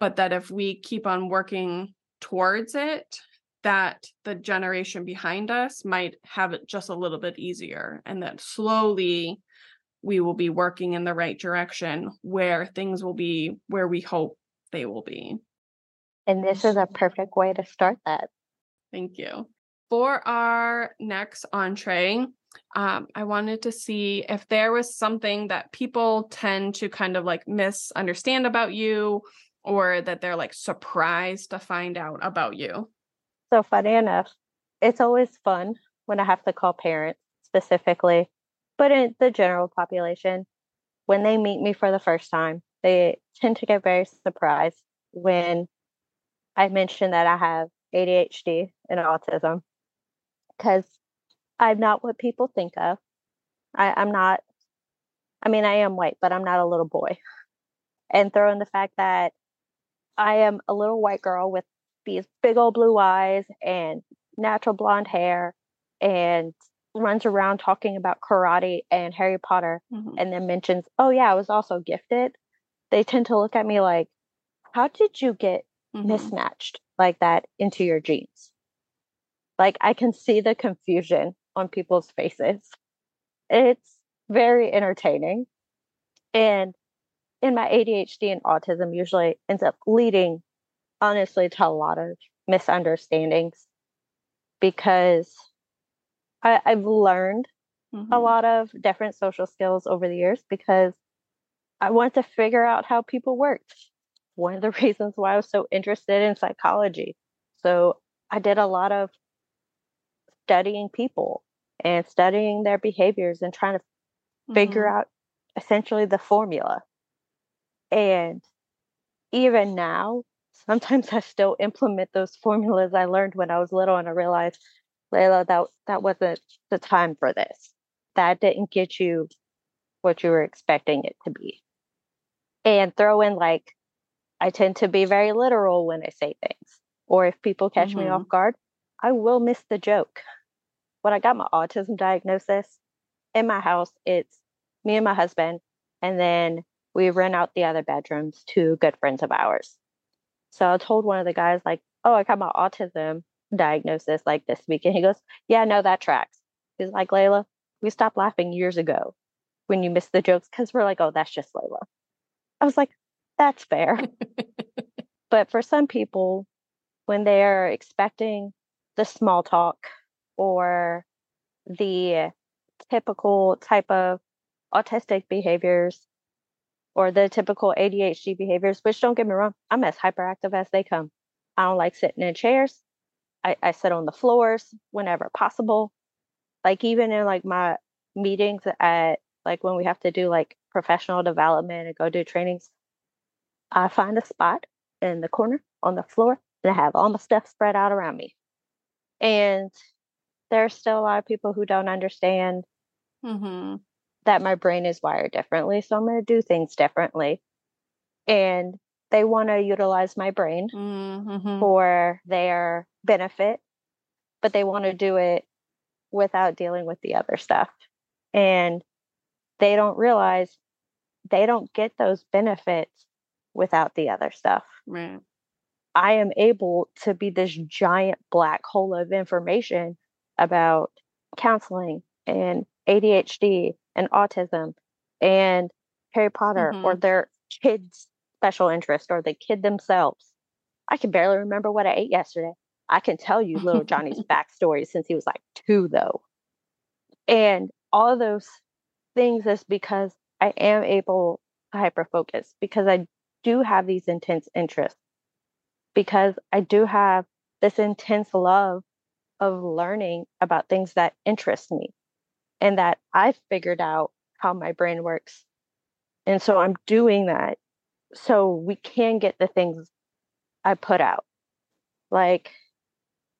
but that if we keep on working towards it that the generation behind us might have it just a little bit easier and that slowly we will be working in the right direction where things will be where we hope they will be. And this is a perfect way to start that. Thank you. For our next entree, um, I wanted to see if there was something that people tend to kind of like misunderstand about you or that they're like surprised to find out about you. So funny enough, it's always fun when I have to call parents specifically, but in the general population, when they meet me for the first time, they tend to get very surprised when I mention that I have ADHD and autism because I'm not what people think of. I, I'm not, I mean, I am white, but I'm not a little boy. And throw in the fact that I am a little white girl with these big old blue eyes and natural blonde hair and runs around talking about karate and Harry Potter mm-hmm. and then mentions, oh, yeah, I was also gifted, they tend to look at me like, how did you get mm-hmm. mismatched like that into your genes? Like, I can see the confusion on people's faces. It's very entertaining. And in my ADHD and autism usually ends up leading honestly to a lot of misunderstandings because I, have learned mm-hmm. a lot of different social skills over the years because I wanted to figure out how people worked. One of the reasons why I was so interested in psychology. So I did a lot of studying people and studying their behaviors and trying to mm-hmm. figure out essentially the formula. And even now, sometimes I still implement those formulas I learned when I was little, and I realized, Layla, that that wasn't the time for this. That didn't get you what you were expecting it to be. And throw in like, I tend to be very literal when I say things, or if people catch mm-hmm. me off guard, I will miss the joke. When I got my autism diagnosis in my house, it's me and my husband, and then we rent out the other bedrooms to good friends of ours. So I told one of the guys, like, oh, I got my autism diagnosis like this week. And he goes, yeah, no, that tracks. He's like, Layla, we stopped laughing years ago when you missed the jokes because we're like, oh, that's just Layla. I was like, that's fair. but for some people, when they're expecting the small talk or the typical type of autistic behaviors or the typical ADHD behaviors, which don't get me wrong, I'm as hyperactive as they come. I don't like sitting in chairs. I, I sit on the floors whenever possible. Like even in like my meetings at like when we have to do like professional development and go do trainings, I find a spot in the corner on the floor and I have all my stuff spread out around me. And there's still a lot of people who don't understand mm-hmm that my brain is wired differently. So I'm going to do things differently. and they want to utilize my brain Mm-hmm. for their benefit, but they want to do it without dealing with the other stuff. And they don't realize they don't get those benefits without the other stuff. Right. I am able to be this giant black hole of information about counseling and ADHD and autism and Harry Potter or Mhm. their kids' special interest or the kid themselves. I can barely remember what I ate yesterday. I can tell you little Johnny's backstory since he was like two, though. And all of those things is because I am able to hyper focus because I do have these intense interests, because I do have this intense love of learning about things that interest me and that I've figured out how my brain works. And so I'm doing that so we can get the things I put out. Like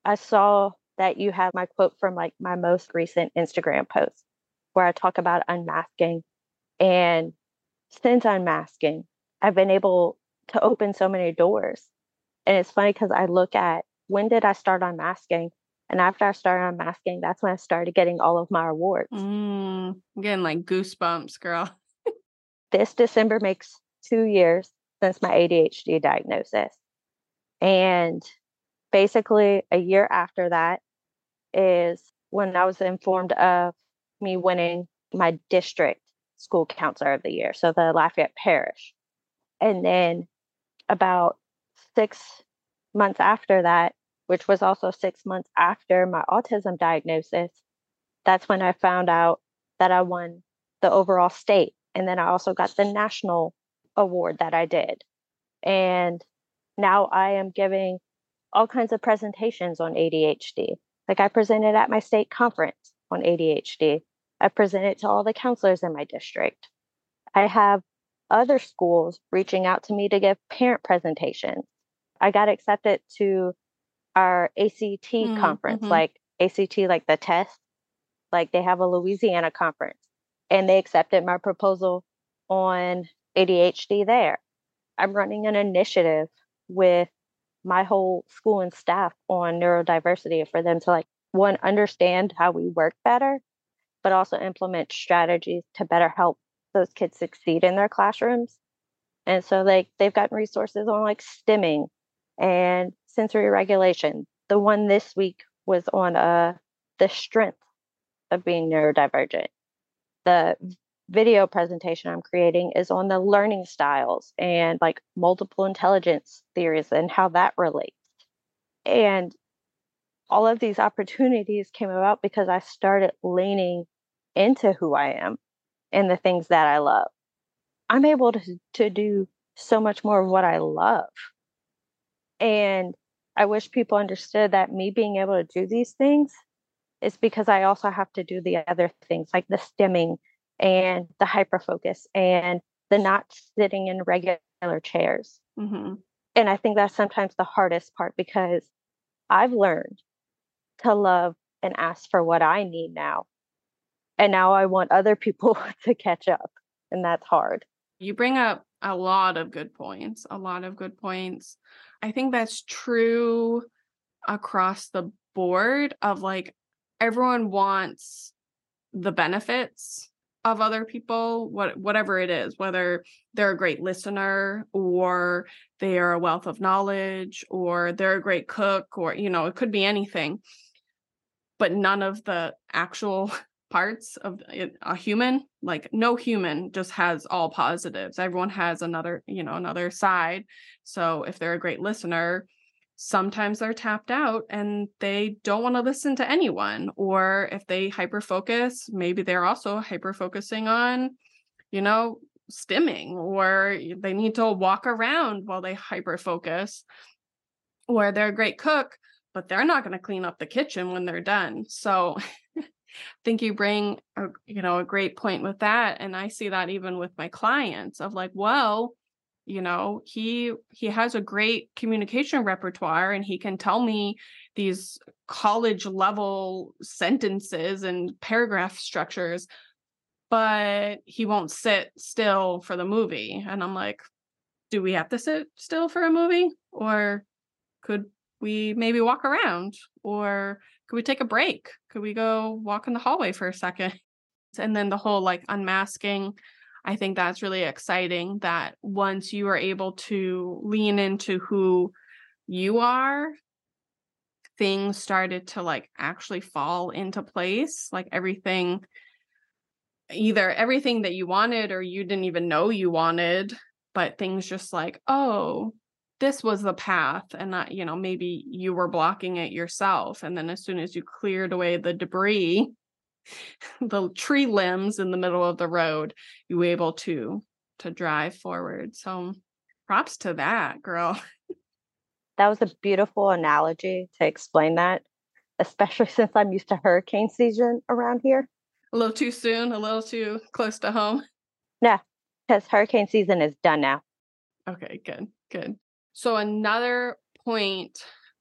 I saw that you have my quote from like my most recent Instagram post where I talk about unmasking. And since unmasking, I've been able to open so many doors. And it's funny because I look at when did I start unmasking? And after I started unmasking, that's when I started getting all of my awards. Mm, I'm getting like goosebumps, girl. This December makes two years since my ADHD diagnosis. And basically, a year after that is when I was informed of me winning my district school counselor of the year, so the Lafayette Parish. And then about six months after that, which was also six months after my autism diagnosis, that's when I found out that I won the overall state. And then I also got the national award that I did. And now I am giving all kinds of presentations on ADHD. Like I presented at my state conference on ADHD. I presented to all the counselors in my district. I have other schools reaching out to me to give parent presentations. I got accepted to our ACT Mm, conference, mhm. like ACT, like the test. Like they have a Louisiana conference, and they accepted my proposal on ADHD there. I'm running an initiative with my whole school and staff on neurodiversity for them to like one understand how we work better, but also implement strategies to better help those kids succeed in their classrooms. And so like they've gotten resources on like stimming and sensory regulation. The one this week was on uh the strength of being neurodivergent. The video presentation I'm creating is on the learning styles and like multiple intelligence theories and how that relates. And all of these opportunities came about because I started leaning into who I am and the things that I love. I'm able to, to do so much more of what I love. And I wish people understood that me being able to do these things is because I also have to do the other things like the stimming and the hyper focus and the not sitting in regular chairs. hmm And I think that's sometimes the hardest part because I've learned to love and ask for what I need now. And now I want other people to catch up. And that's hard. You bring up a lot of good points, a lot of good points. I think that's true across the board of like everyone wants the benefits of other people what whatever it is whether they're a great listener or they are a wealth of knowledge or they're a great cook or you know it could be anything but none of the actual parts of a human like no human just has all positives. Everyone has another you know another side. So if they're a great listener sometimes they're tapped out and they don't want to listen to anyone. Or if they hyper focus maybe they're also hyper focusing on you know stimming. Or they need to walk around while they hyper focus or they're a great cook but they're not going to clean up the kitchen when they're done. So think you bring a you know a great point with that and i see that even with my clients of like well you know he he has a great communication repertoire and he can tell me these college level sentences and paragraph structures but he won't sit still for the movie. And i'm like do we have to sit still for a movie? Or could we maybe walk around? Or could we take a break? Could we go walk in the hallway for a second? And then the whole like unmasking i think that's really exciting that once you are able to lean into who you are things started to like actually fall into place like everything either everything that you wanted or you didn't even know you wanted but things just like oh this was the path and not you know maybe you were blocking it yourself and then as soon as you cleared away the debris the tree limbs in the middle of the road you were able to to drive forward. So props to that girl. That was a beautiful analogy to explain that especially since i'm used to hurricane season around here. A little too soon a little too close to home? Yeah because hurricane season is done now. Okay good good so another point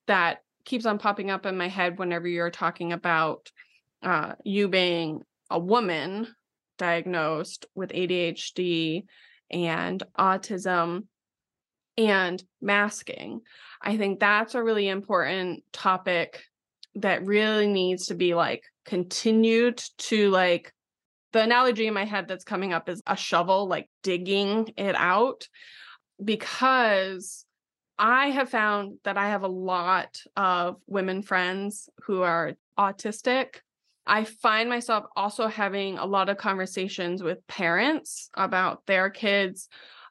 that keeps on popping up in my head whenever you're talking about uh, you being a woman diagnosed with ADHD and autism and masking. I think that's a really important topic that really needs to be like continued to like the analogy in my head that's coming up is a shovel like digging it out because I have found that I have a lot of women friends who are autistic. I find myself also having a lot of conversations with parents about their kids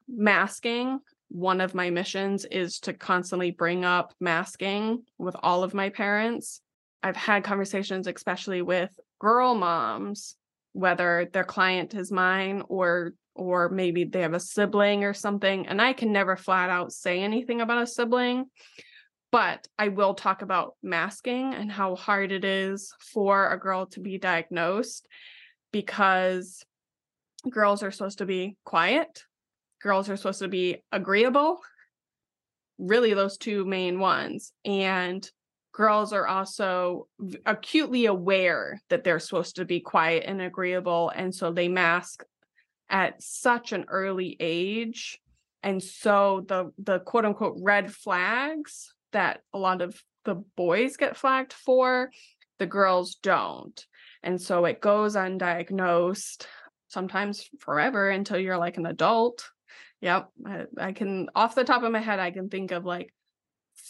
masking. One of my missions is to constantly bring up masking with all of my parents. I've had conversations, especially with girl moms, whether their client is mine or or maybe they have a sibling or something. And I can never flat out say anything about a sibling, but I will talk about masking and how hard it is for a girl to be diagnosed because girls are supposed to be quiet, girls are supposed to be agreeable, really, those two main ones. And girls are also acutely aware that they're supposed to be quiet and agreeable and so they mask at such an early age. And so the the quote unquote red flags that a lot of the boys get flagged for the girls don't. And so it goes undiagnosed sometimes forever until you're like an adult. Yep I, I can off the top of my head i can think of like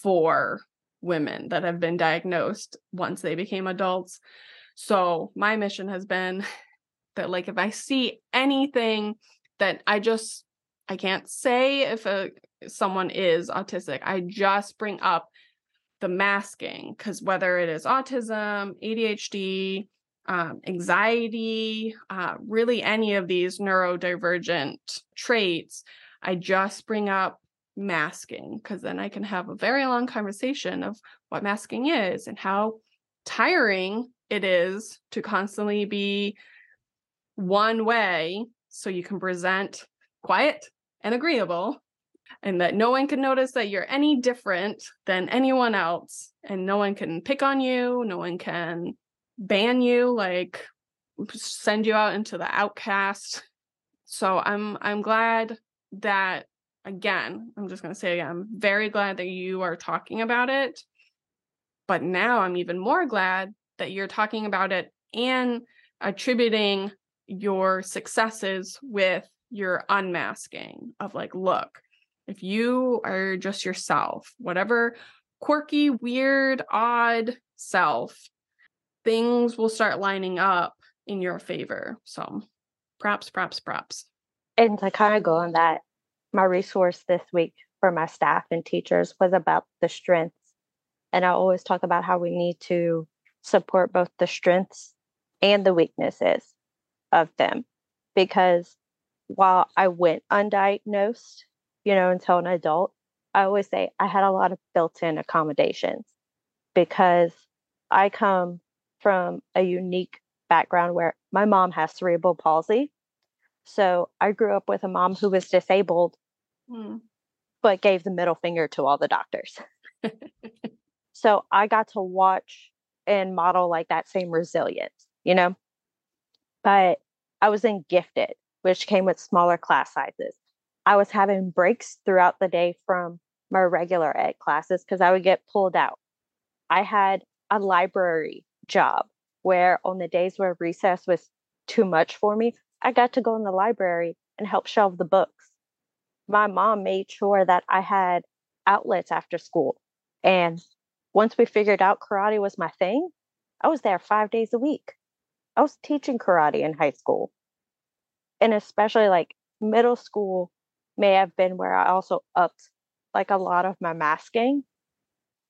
four women that have been diagnosed once they became adults. So my mission has been that like if I see anything that I just I can't say if a someone is autistic, I just bring up the masking because whether it is autism, ADHD, um, anxiety, uh, really any of these neurodivergent traits, I just bring up masking because then I can have a very long conversation of what masking is and how tiring it is to constantly be one way so you can present quiet and agreeable and that no one can notice that you're any different than anyone else and no one can pick on you no one can ban you like send you out into the outcast. So i'm i'm glad that again i'm just going to say again i'm very glad that you are talking about it but now i'm even more glad that you're talking about it and attributing your successes with your unmasking of like, look, if you are just yourself, whatever quirky, weird, odd self, things will start lining up in your favor. So props, props, props. And to kind of go on that, my resource this week for my staff and teachers was about the strengths. And I always talk about how we need to support both the strengths and the weaknesses of them because while I went undiagnosed, you know, until an adult, I always say I had a lot of built in accommodations because I come from a unique background where my mom has cerebral palsy. So I grew up with a mom who was disabled, hmm. but gave the middle finger to all the doctors. so I got to watch and model like that same resilience, you know? But I was in gifted, which came with smaller class sizes. I was having breaks throughout the day from my regular ed classes because I would get pulled out. I had a library job where on the days where recess was too much for me, I got to go in the library and help shelve the books. My mom made sure that I had outlets after school. And once we figured out karate was my thing, I was there five days a week. I was teaching karate in high school. And especially like middle school may have been where I also upped like a lot of my masking.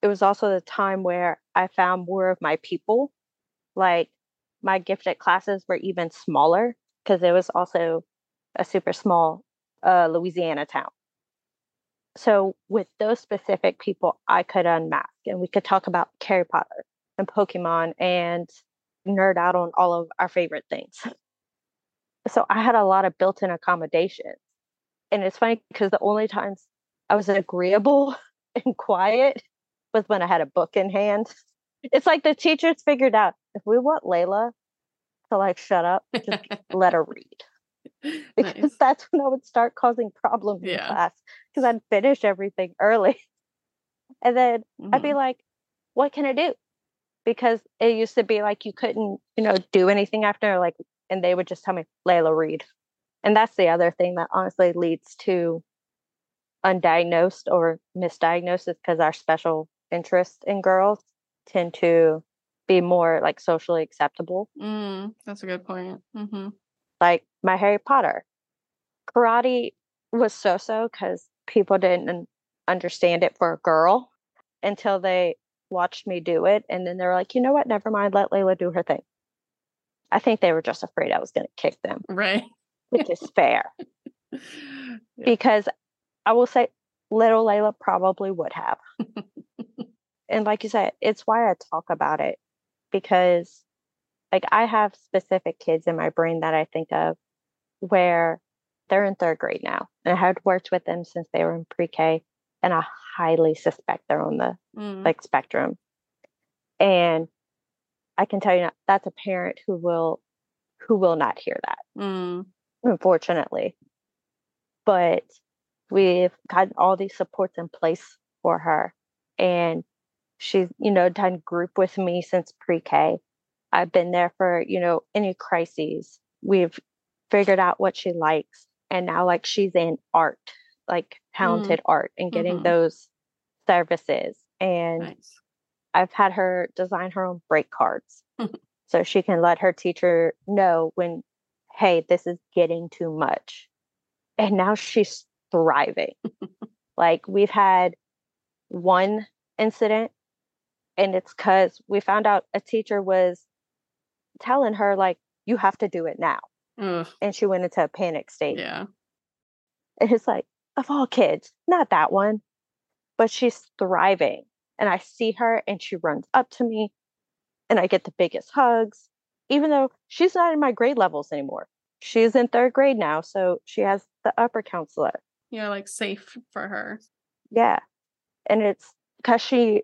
It was also the time where I found more of my people. Like my gifted classes were even smaller because it was also a super small uh, Louisiana town. So with those specific people, I could unmask and we could talk about Harry Potter and Pokemon and nerd out on all of our favorite things. So I had a lot of built-in accommodations. And it's funny because the only times I was agreeable and quiet was when I had a book in hand. It's like the teachers figured out if we want Layla to like shut up, just let her read. Because nice. that's when I would start causing problems yeah. in class because I'd finish everything early. And then mm-hmm. I'd be mm-hmm. like, what can I do? Because it used to be like you couldn't, you know, do anything after, like, and they would just tell me, Layla, read. And that's the other thing that honestly leads to undiagnosed or misdiagnosis because our special interest in girls tend to be more like socially acceptable. Mm, that's a good point. Mm-hmm. Like my Harry Potter, karate was so so because people didn't understand it for a girl until they watched me do it. And then they're like, you know what? Never mind. Let Layla do her thing. I think they were just afraid I was going to kick them. Right. which is fair. yeah. Because I will say little Layla probably would have. and like you said, it's why I talk about it because like I have specific kids in my brain that I think of where they're in third grade now. And I had worked with them since they were in pre-K and I highly suspect they're on the mm. like spectrum. And I can tell you now, that's a parent who will who will not hear that. Mm. Unfortunately. But we've got all these supports in place for her. And she's, you know, done group with me since pre-K. I've been there for, you know, any crises. We've figured out what she likes. And now like she's in art, like talented mm. art and getting mm-hmm. those services. And nice. I've had her design her own break cards. so she can let her teacher know when, hey, this is getting too much. And now she's thriving. like we've had one incident and it's because we found out a teacher was telling her like you have to do it now and she went into a panic state yeah and it's like of all kids not that one but she's thriving and i see her and she runs up to me and i get the biggest hugs even though she's not in my grade levels anymore she's in third grade now so she has the upper counselor yeah, like safe for her. Yeah. And it's because she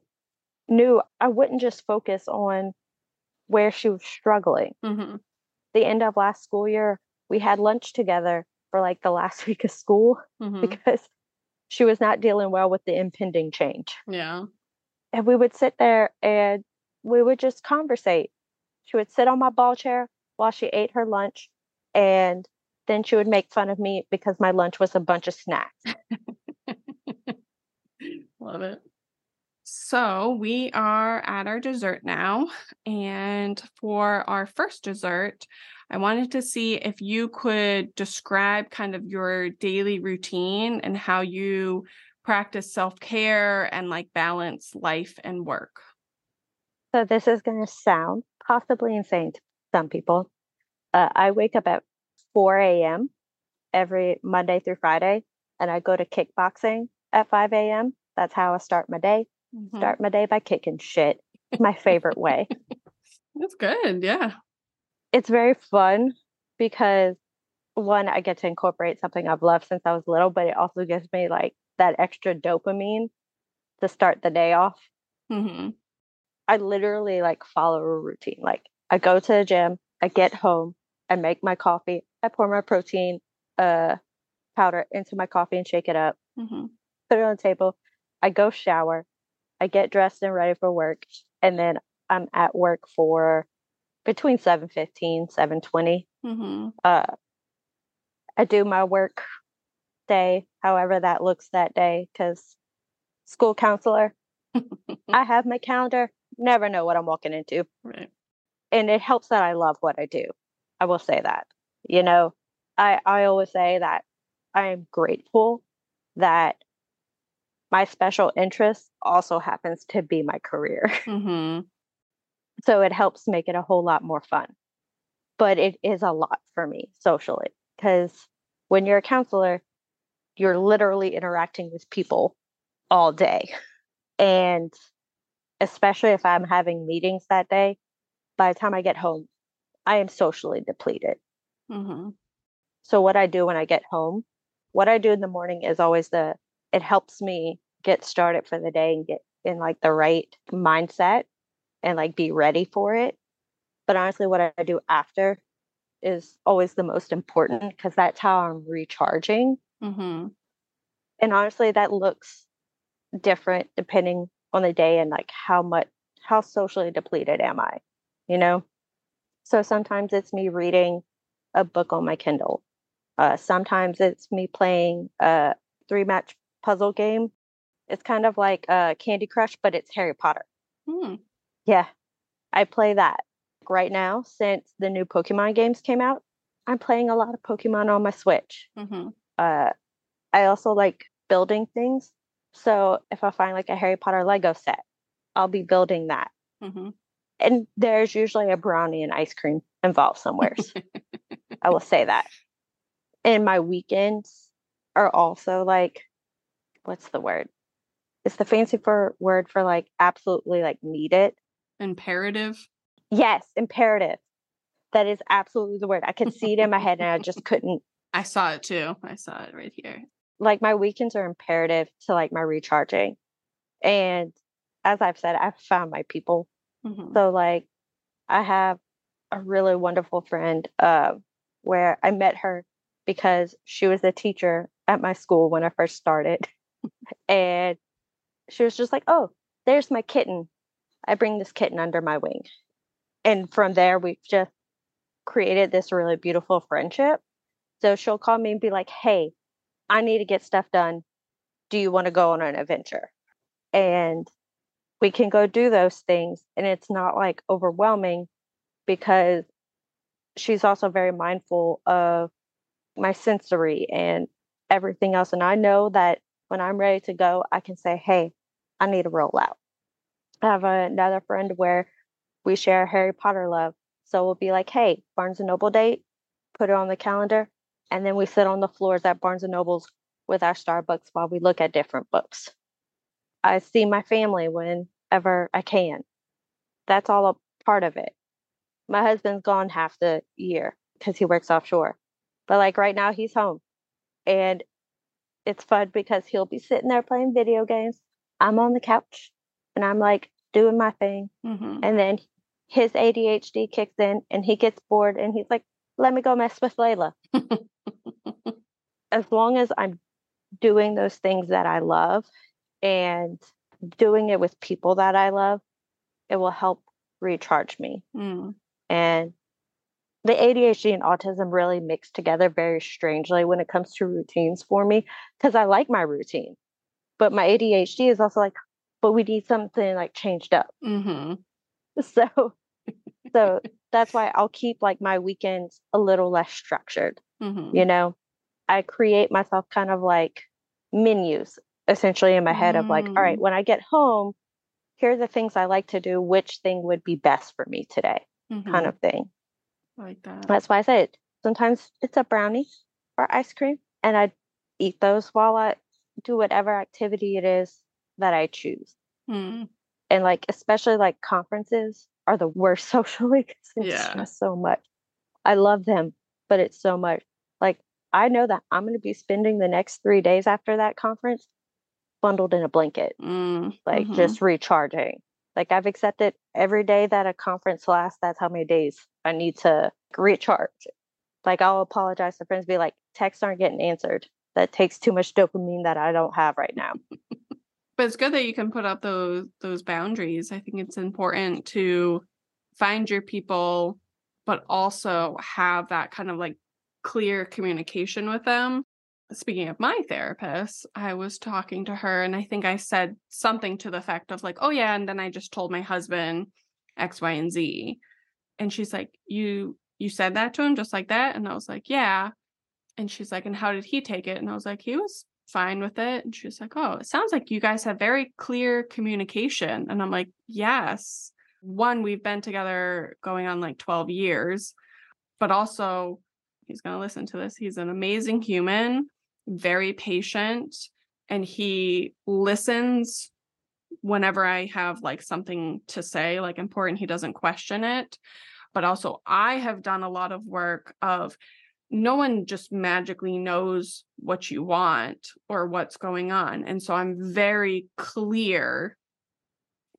knew I wouldn't just focus on where she was struggling. Mm-hmm. The end of last school year, we had lunch together for like the last week of school mm-hmm. because she was not dealing well with the impending change. Yeah. And we would sit there and we would just conversate. She would sit on my ball chair while she ate her lunch and then she would make fun of me because my lunch was a bunch of snacks. Love it. So we are at our dessert now. And for our first dessert, I wanted to see if you could describe kind of your daily routine and how you practice self care and like balance life and work. So, this is going to sound possibly insane to some people. Uh, I wake up at 4 a.m. every Monday through Friday, and I go to kickboxing at 5 a.m. That's how I start my day. Mm-hmm. Start my day by kicking shit. My favorite way. That's good. Yeah. It's very fun because one, I get to incorporate something I've loved since I was little, but it also gives me like that extra dopamine to start the day off. Mm-hmm. I literally like follow a routine. Like I go to the gym, I get home, I make my coffee, I pour my protein uh, powder into my coffee and shake it up, hmm put it on the table. I go shower. I get dressed and ready for work. And then I'm at work for between 7.15, 7.20. hmm Uh, I do my work day, however that looks that day, because school counselor, I have my calendar, never know what I'm walking into. Right. And it helps that I love what I do. I will say that. You know, I, I always say that I am grateful that my special interest also happens to be my career. hmm so it helps make it a whole lot more fun. But it is a lot for me socially because when you're a counselor, you're literally interacting with people all day. And especially if I'm having meetings that day, by the time I get home, I am socially depleted. hmm So what I do when I get home, what I do in the morning is always the it helps me get started for the day and get in like the right mindset and like be ready for it. But honestly what I do after is always the most important because that's how I'm recharging. hmm And honestly that looks different depending on the day and like how much how socially depleted am I, you know? So sometimes it's me reading a book on my Kindle. Uh, sometimes it's me playing a three match puzzle game. It's kind of like uh, Candy Crush, but it's Harry Potter. Hmm. Yeah, I play that right now since the new Pokemon games came out. I'm playing a lot of Pokemon on my Switch. hmm Uh, I also like building things. So if I find like a Harry Potter Lego set, I'll be building that. hmm And there's usually a brownie and ice cream involved somewhere. I will say that. And my weekends are also like, what's the word? It's the fancy for word for like absolutely like need it. Imperative. Yes, imperative. That is absolutely the word. I could see it in my head and I just couldn't. I saw it too. I saw it right here. Like my weekends are imperative to like my recharging. And as I've said, I've found my people. hmm So like I have a really wonderful friend uh, where I met her because she was a teacher at my school when I first started. and she was just like, "Oh, there's my kitten. I bring this kitten under my wing." And from there we've just created this really beautiful friendship. So she'll call me and be like, "Hey, I need to get stuff done. Do you want to go on an adventure?" And we can go do those things and it's not like overwhelming because she's also very mindful of my sensory and everything else and i know that when i'm ready to go i can say hey i need to roll out i have another friend where we share harry potter love so we'll be like hey barnes and noble date put it on the calendar and then we sit on the floors at barnes and nobles with our starbucks while we look at different books I see my family whenever I can. That's all a part of it. My husband's gone half the year because he works offshore. But like right now, he's home. And it's fun because he'll be sitting there playing video games. I'm on the couch and I'm like doing my thing. hmm And then his ADHD kicks in and he gets bored and he's like, let me go mess with Layla. As long as I'm doing those things that I love and doing it with people that I love, it will help recharge me. mm And the ADHD and autism really mix together very strangely when it comes to routines for me because I like my routine. But my ADHD is also like, but we need something like changed up. hmm So so that's why I'll keep like my weekends a little less structured, hmm you know. I create myself kind of like menus essentially in my head of like, all right, Mm. when I get home, here are the things I like to do. Which thing would be best for me today? Kind of thing. like that. That's why I said sometimes it's a brownie or ice cream, and I eat those while I do whatever activity it is that I choose. Mm. And like, especially like conferences are the worst socially because it's Yeah. so much. I love them, but it's so much. Like, I know that I'm going to be spending the next three days after that conference bundled in a blanket, Mm. like Mhm. just recharging. Like, I've accepted every day that a conference lasts, that's how many days I need to recharge. Like, I'll apologize to friends, be like, texts aren't getting answered. that takes too much dopamine that I don't have right now. But it's good that you can put up those those boundaries. I think it's important to find your people but also have that kind of like clear communication with them. Speaking of my therapist, I was talking to her and I think I said something to the effect of like, "Oh yeah, and then I just told my husband X, Y, and Z." And she's like, "You you said that to him just like that?" And I was like, "Yeah." And she's like, "And how did he take it?" And I was like, "He was fine with it." And she's like, "Oh, it sounds like you guys have very clear communication." And I'm like, "Yes." One, we've been together going on like 12 years, but also he's going to listen to this. He's an amazing human, very patient, and he listens whenever I have like something to say, like important. He doesn't question it. But also, I have done a lot of work of no one just magically knows what you want or what's going on. And so I'm very clear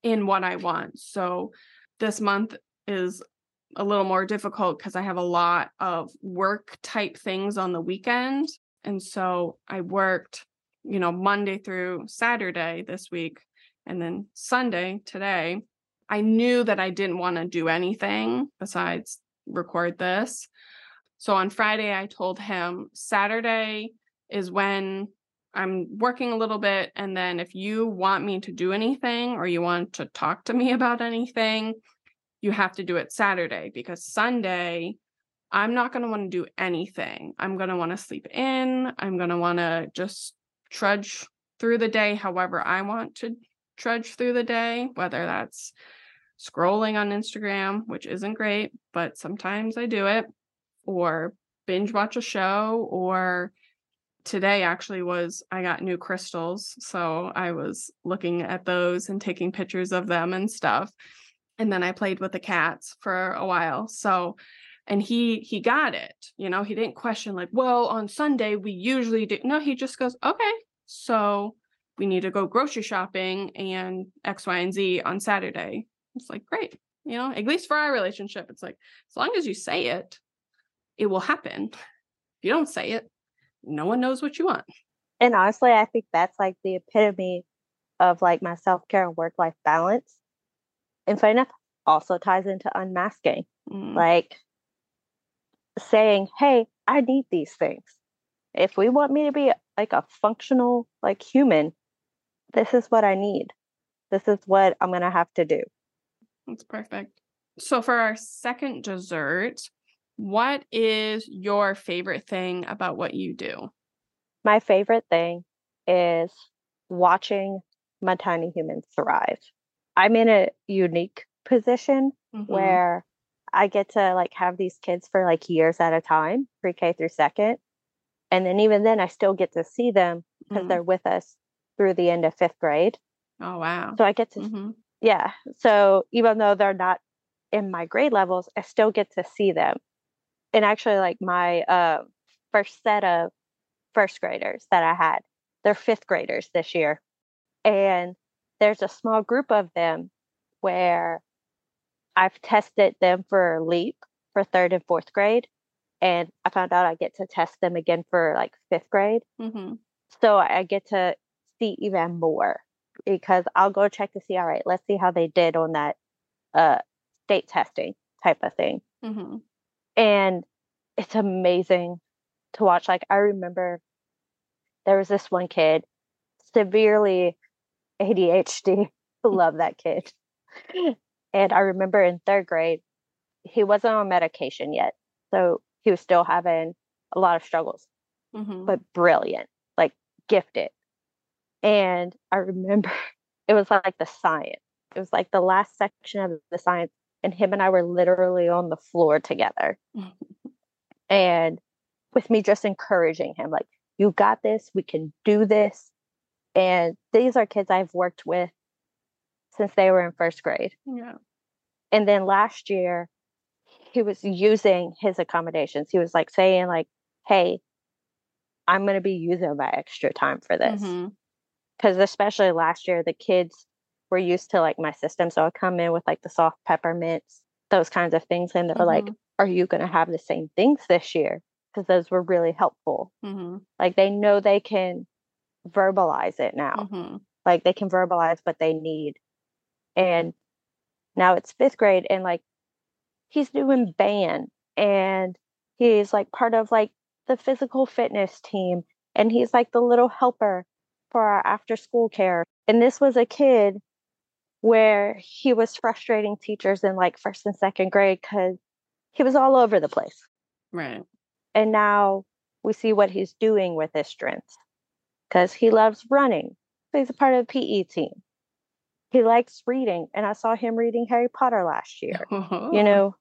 in what I want. So this month is a little more difficult because I have a lot of work type things on the weekend. And so I worked, you know, Monday through Saturday this week and then Sunday today. I knew that I didn't want to do anything besides record this. So on Friday, I told him Saturday is when I'm working a little bit. And then if you want me to do anything or you want to talk to me about anything, you have to do it Saturday because Sunday, I'm not going to want to do anything. I'm going to want to sleep in. I'm going to want to just trudge through the day however I want to trudge through the day, whether that's scrolling on Instagram, which isn't great, but sometimes I do it, or binge watch a show, or today actually was I got new crystals. So I was looking at those and taking pictures of them and stuff. And then I played with the cats for a while. So and he he got it. You know, he didn't question like, "Well, on Sunday we usually do." No, he just goes, "Okay. So we need to go grocery shopping and X, Y, and Z on Saturday." It's like, "Great." You know, at least for our relationship, it's like as long as you say it, it will happen. If you don't say it, no one knows what you want. And honestly, I think that's like the epitome of like my self care and work life balance. And funny enough, also ties into unmasking. Mm. Like saying, hey, I need these things. If we want me to be like a functional, like human, this is what I need. This is what I'm going to have to do. That's perfect. So, for our second dessert, what is your favorite thing about what you do? My favorite thing is watching my tiny humans thrive. I'm in a unique position mm-hmm. where I get to like have these kids for like years at a time, pre-K through second. And then even then I still get to see them because mm-hmm. they're with us through the end of fifth grade. Oh wow. So I get to mm-hmm. yeah. So even though they're not in my grade levels, I still get to see them and actually like my uh, first set of first graders that I had, they're fifth graders this year. And there's a small group of them where I've tested them for LEAP for third and fourth grade. And I found out I get to test them again for like fifth grade. Mm-hmm. So I get to see even more because I'll go check to see, all right, let's see how they did on that uh, state testing type of thing. Mm-hmm and it's amazing to watch. Like I remember there was this one kid, severely ADHD. Love that kid. and I remember in third grade, he wasn't on medication yet. So he was still having a lot of struggles, mm-hmm. but brilliant, like gifted. And I remember it was like the science. It was like the last section of the science and him and I were literally on the floor together. and with me just encouraging him, like, you got this, we can do this. And these are kids I've worked with since they were in first grade. Yeah. And then last year, he was using his accommodations. He was like saying, like, hey, I'm going to be using my extra time for this. Because mm-hmm. especially last year, the kids were used to like my system. So I come in with like the soft peppermints, those kinds of things. And they're mm-hmm. like, are you going to have the same things this year? because those were really helpful. Mm-hmm. Like they know they can verbalize it now. Mm-hmm. Like they can verbalize what they need. And now it's fifth grade and like he's doing band and he's like part of like the physical fitness team and he's like the little helper for our after school care. And this was a kid where he was frustrating teachers in like first and second grade because he was all over the place. Right. And now we see what he's doing with his strengths because he loves running. So he's a part of the PE team. He likes reading, and I saw him reading Harry Potter last year. You know,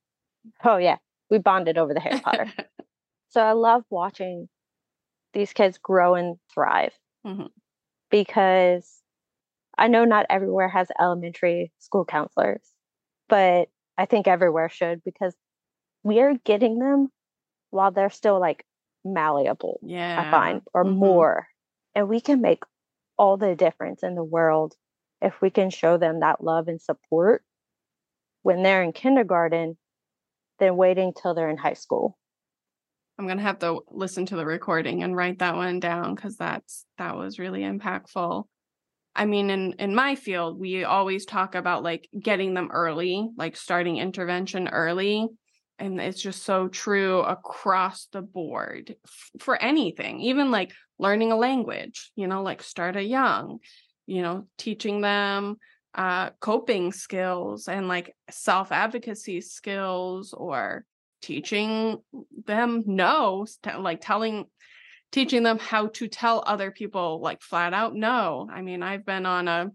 oh yeah, we bonded over the Harry Potter. so I love watching these kids grow and thrive Mhm. because I know not everywhere has elementary school counselors, but I think everywhere should because we are getting them while they're still like malleable, yeah. I find, or Mhm. more. And we can make all the difference in the world if we can show them that love and support when they're in kindergarten than waiting till they're in high school. I'm gonna have to listen to the recording and write that one down because that's that was really impactful. I mean, in in my field, we always talk about like getting them early, like starting intervention early, and it's just so true across the board f- for anything, even like learning a language. You know, like start a young, you know, teaching them uh coping skills and like self advocacy skills or teaching them no like telling teaching them how to tell other people like flat out no. I mean i've been on a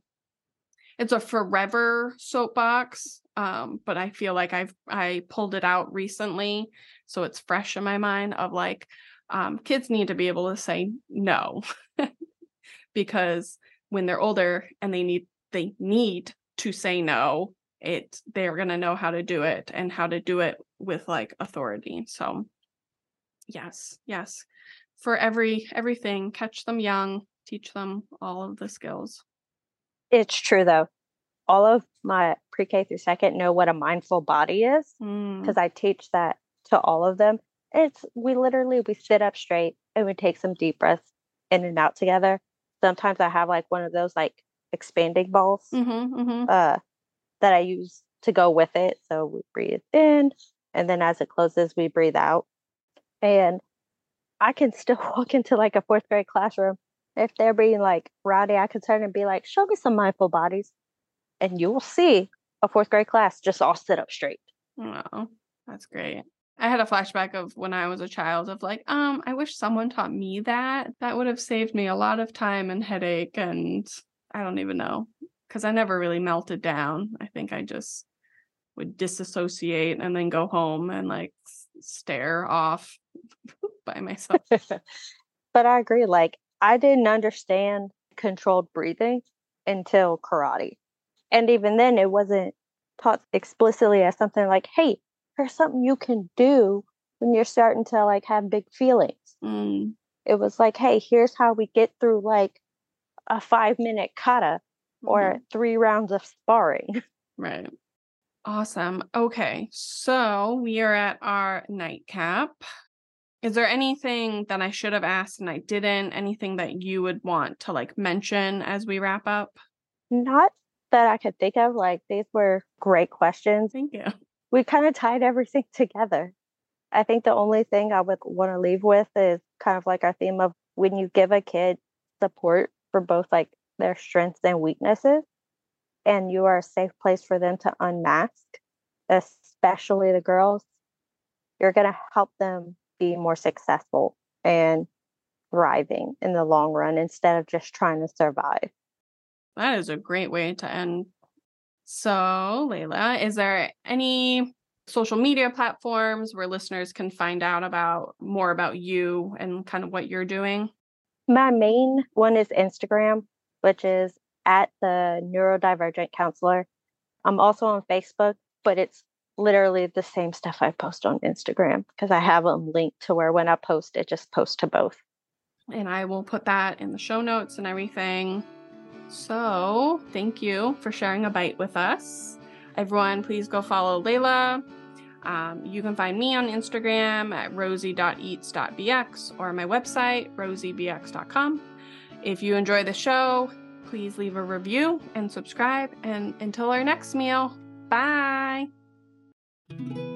it's a forever soapbox um but i feel like i've i pulled it out recently so it's fresh in my mind of like um kids need to be able to say no because when they're older and they need they need to say no it they're going to know how to do it and how to do it with like authority so yes yes for every everything catch them young teach them all of the skills It's true though. All of my pre K through second know what a mindful body is Mm, because I teach that to all of them. It's we literally we sit up straight and we take some deep breaths in and out together. Sometimes I have like one of those like expanding balls mhm, mhm. uh that I use to go with it. So we breathe in and then as it closes we breathe out. And I can still walk into like a fourth grade classroom. If they're being like rowdy, I can turn and be like, show me some mindful bodies. And you will see a fourth grade class just all sit up straight. Wow. that's great. I had a flashback of when I was a child of like, um, I wish someone taught me that. That would have saved me a lot of time and headache and I don't even know because I never really melted down. I think I just would disassociate and then go home and like stare off by myself. but I agree. Like, I didn't understand controlled breathing until karate. And even then, it wasn't taught explicitly as something like, hey, here's something you can do when you're starting to like have big feelings. Mm, It was like, hey, here's how we get through like a five minute kata or mhm. three rounds of sparring. Right. Awesome. Okay. So we are at our nightcap. Is there anything that I should have asked and I didn't? Anything that you would want to like mention as we wrap up? Not that I could think of. Like, these were great questions. Thank you. we kind of tied everything together. I think the only thing I would want to leave with is kind of like our theme of when you give a kid support for both like their strengths and weaknesses, and you are a safe place for them to unmask, especially the girls, you're going to help them be more successful and thriving in the long run instead of just trying to survive. That is a great way to end. So, Layla, is there any social media platforms where listeners can find out about more about you and kind of what you're doing? My main one is Instagram, which is at the neurodivergent counselor. I'm also on Facebook, but it's literally the same stuff I post on Instagram because I have them linked to where when I post it just posts to both. And I will put that in the show notes and everything. So, thank you for sharing a bite with us. Everyone, please go follow Layla. Um, you can find me on Instagram at rosie.eats.bx or my website, rosiebx.com. If you enjoy the show, please leave a review and subscribe. And until our next meal, bye thank you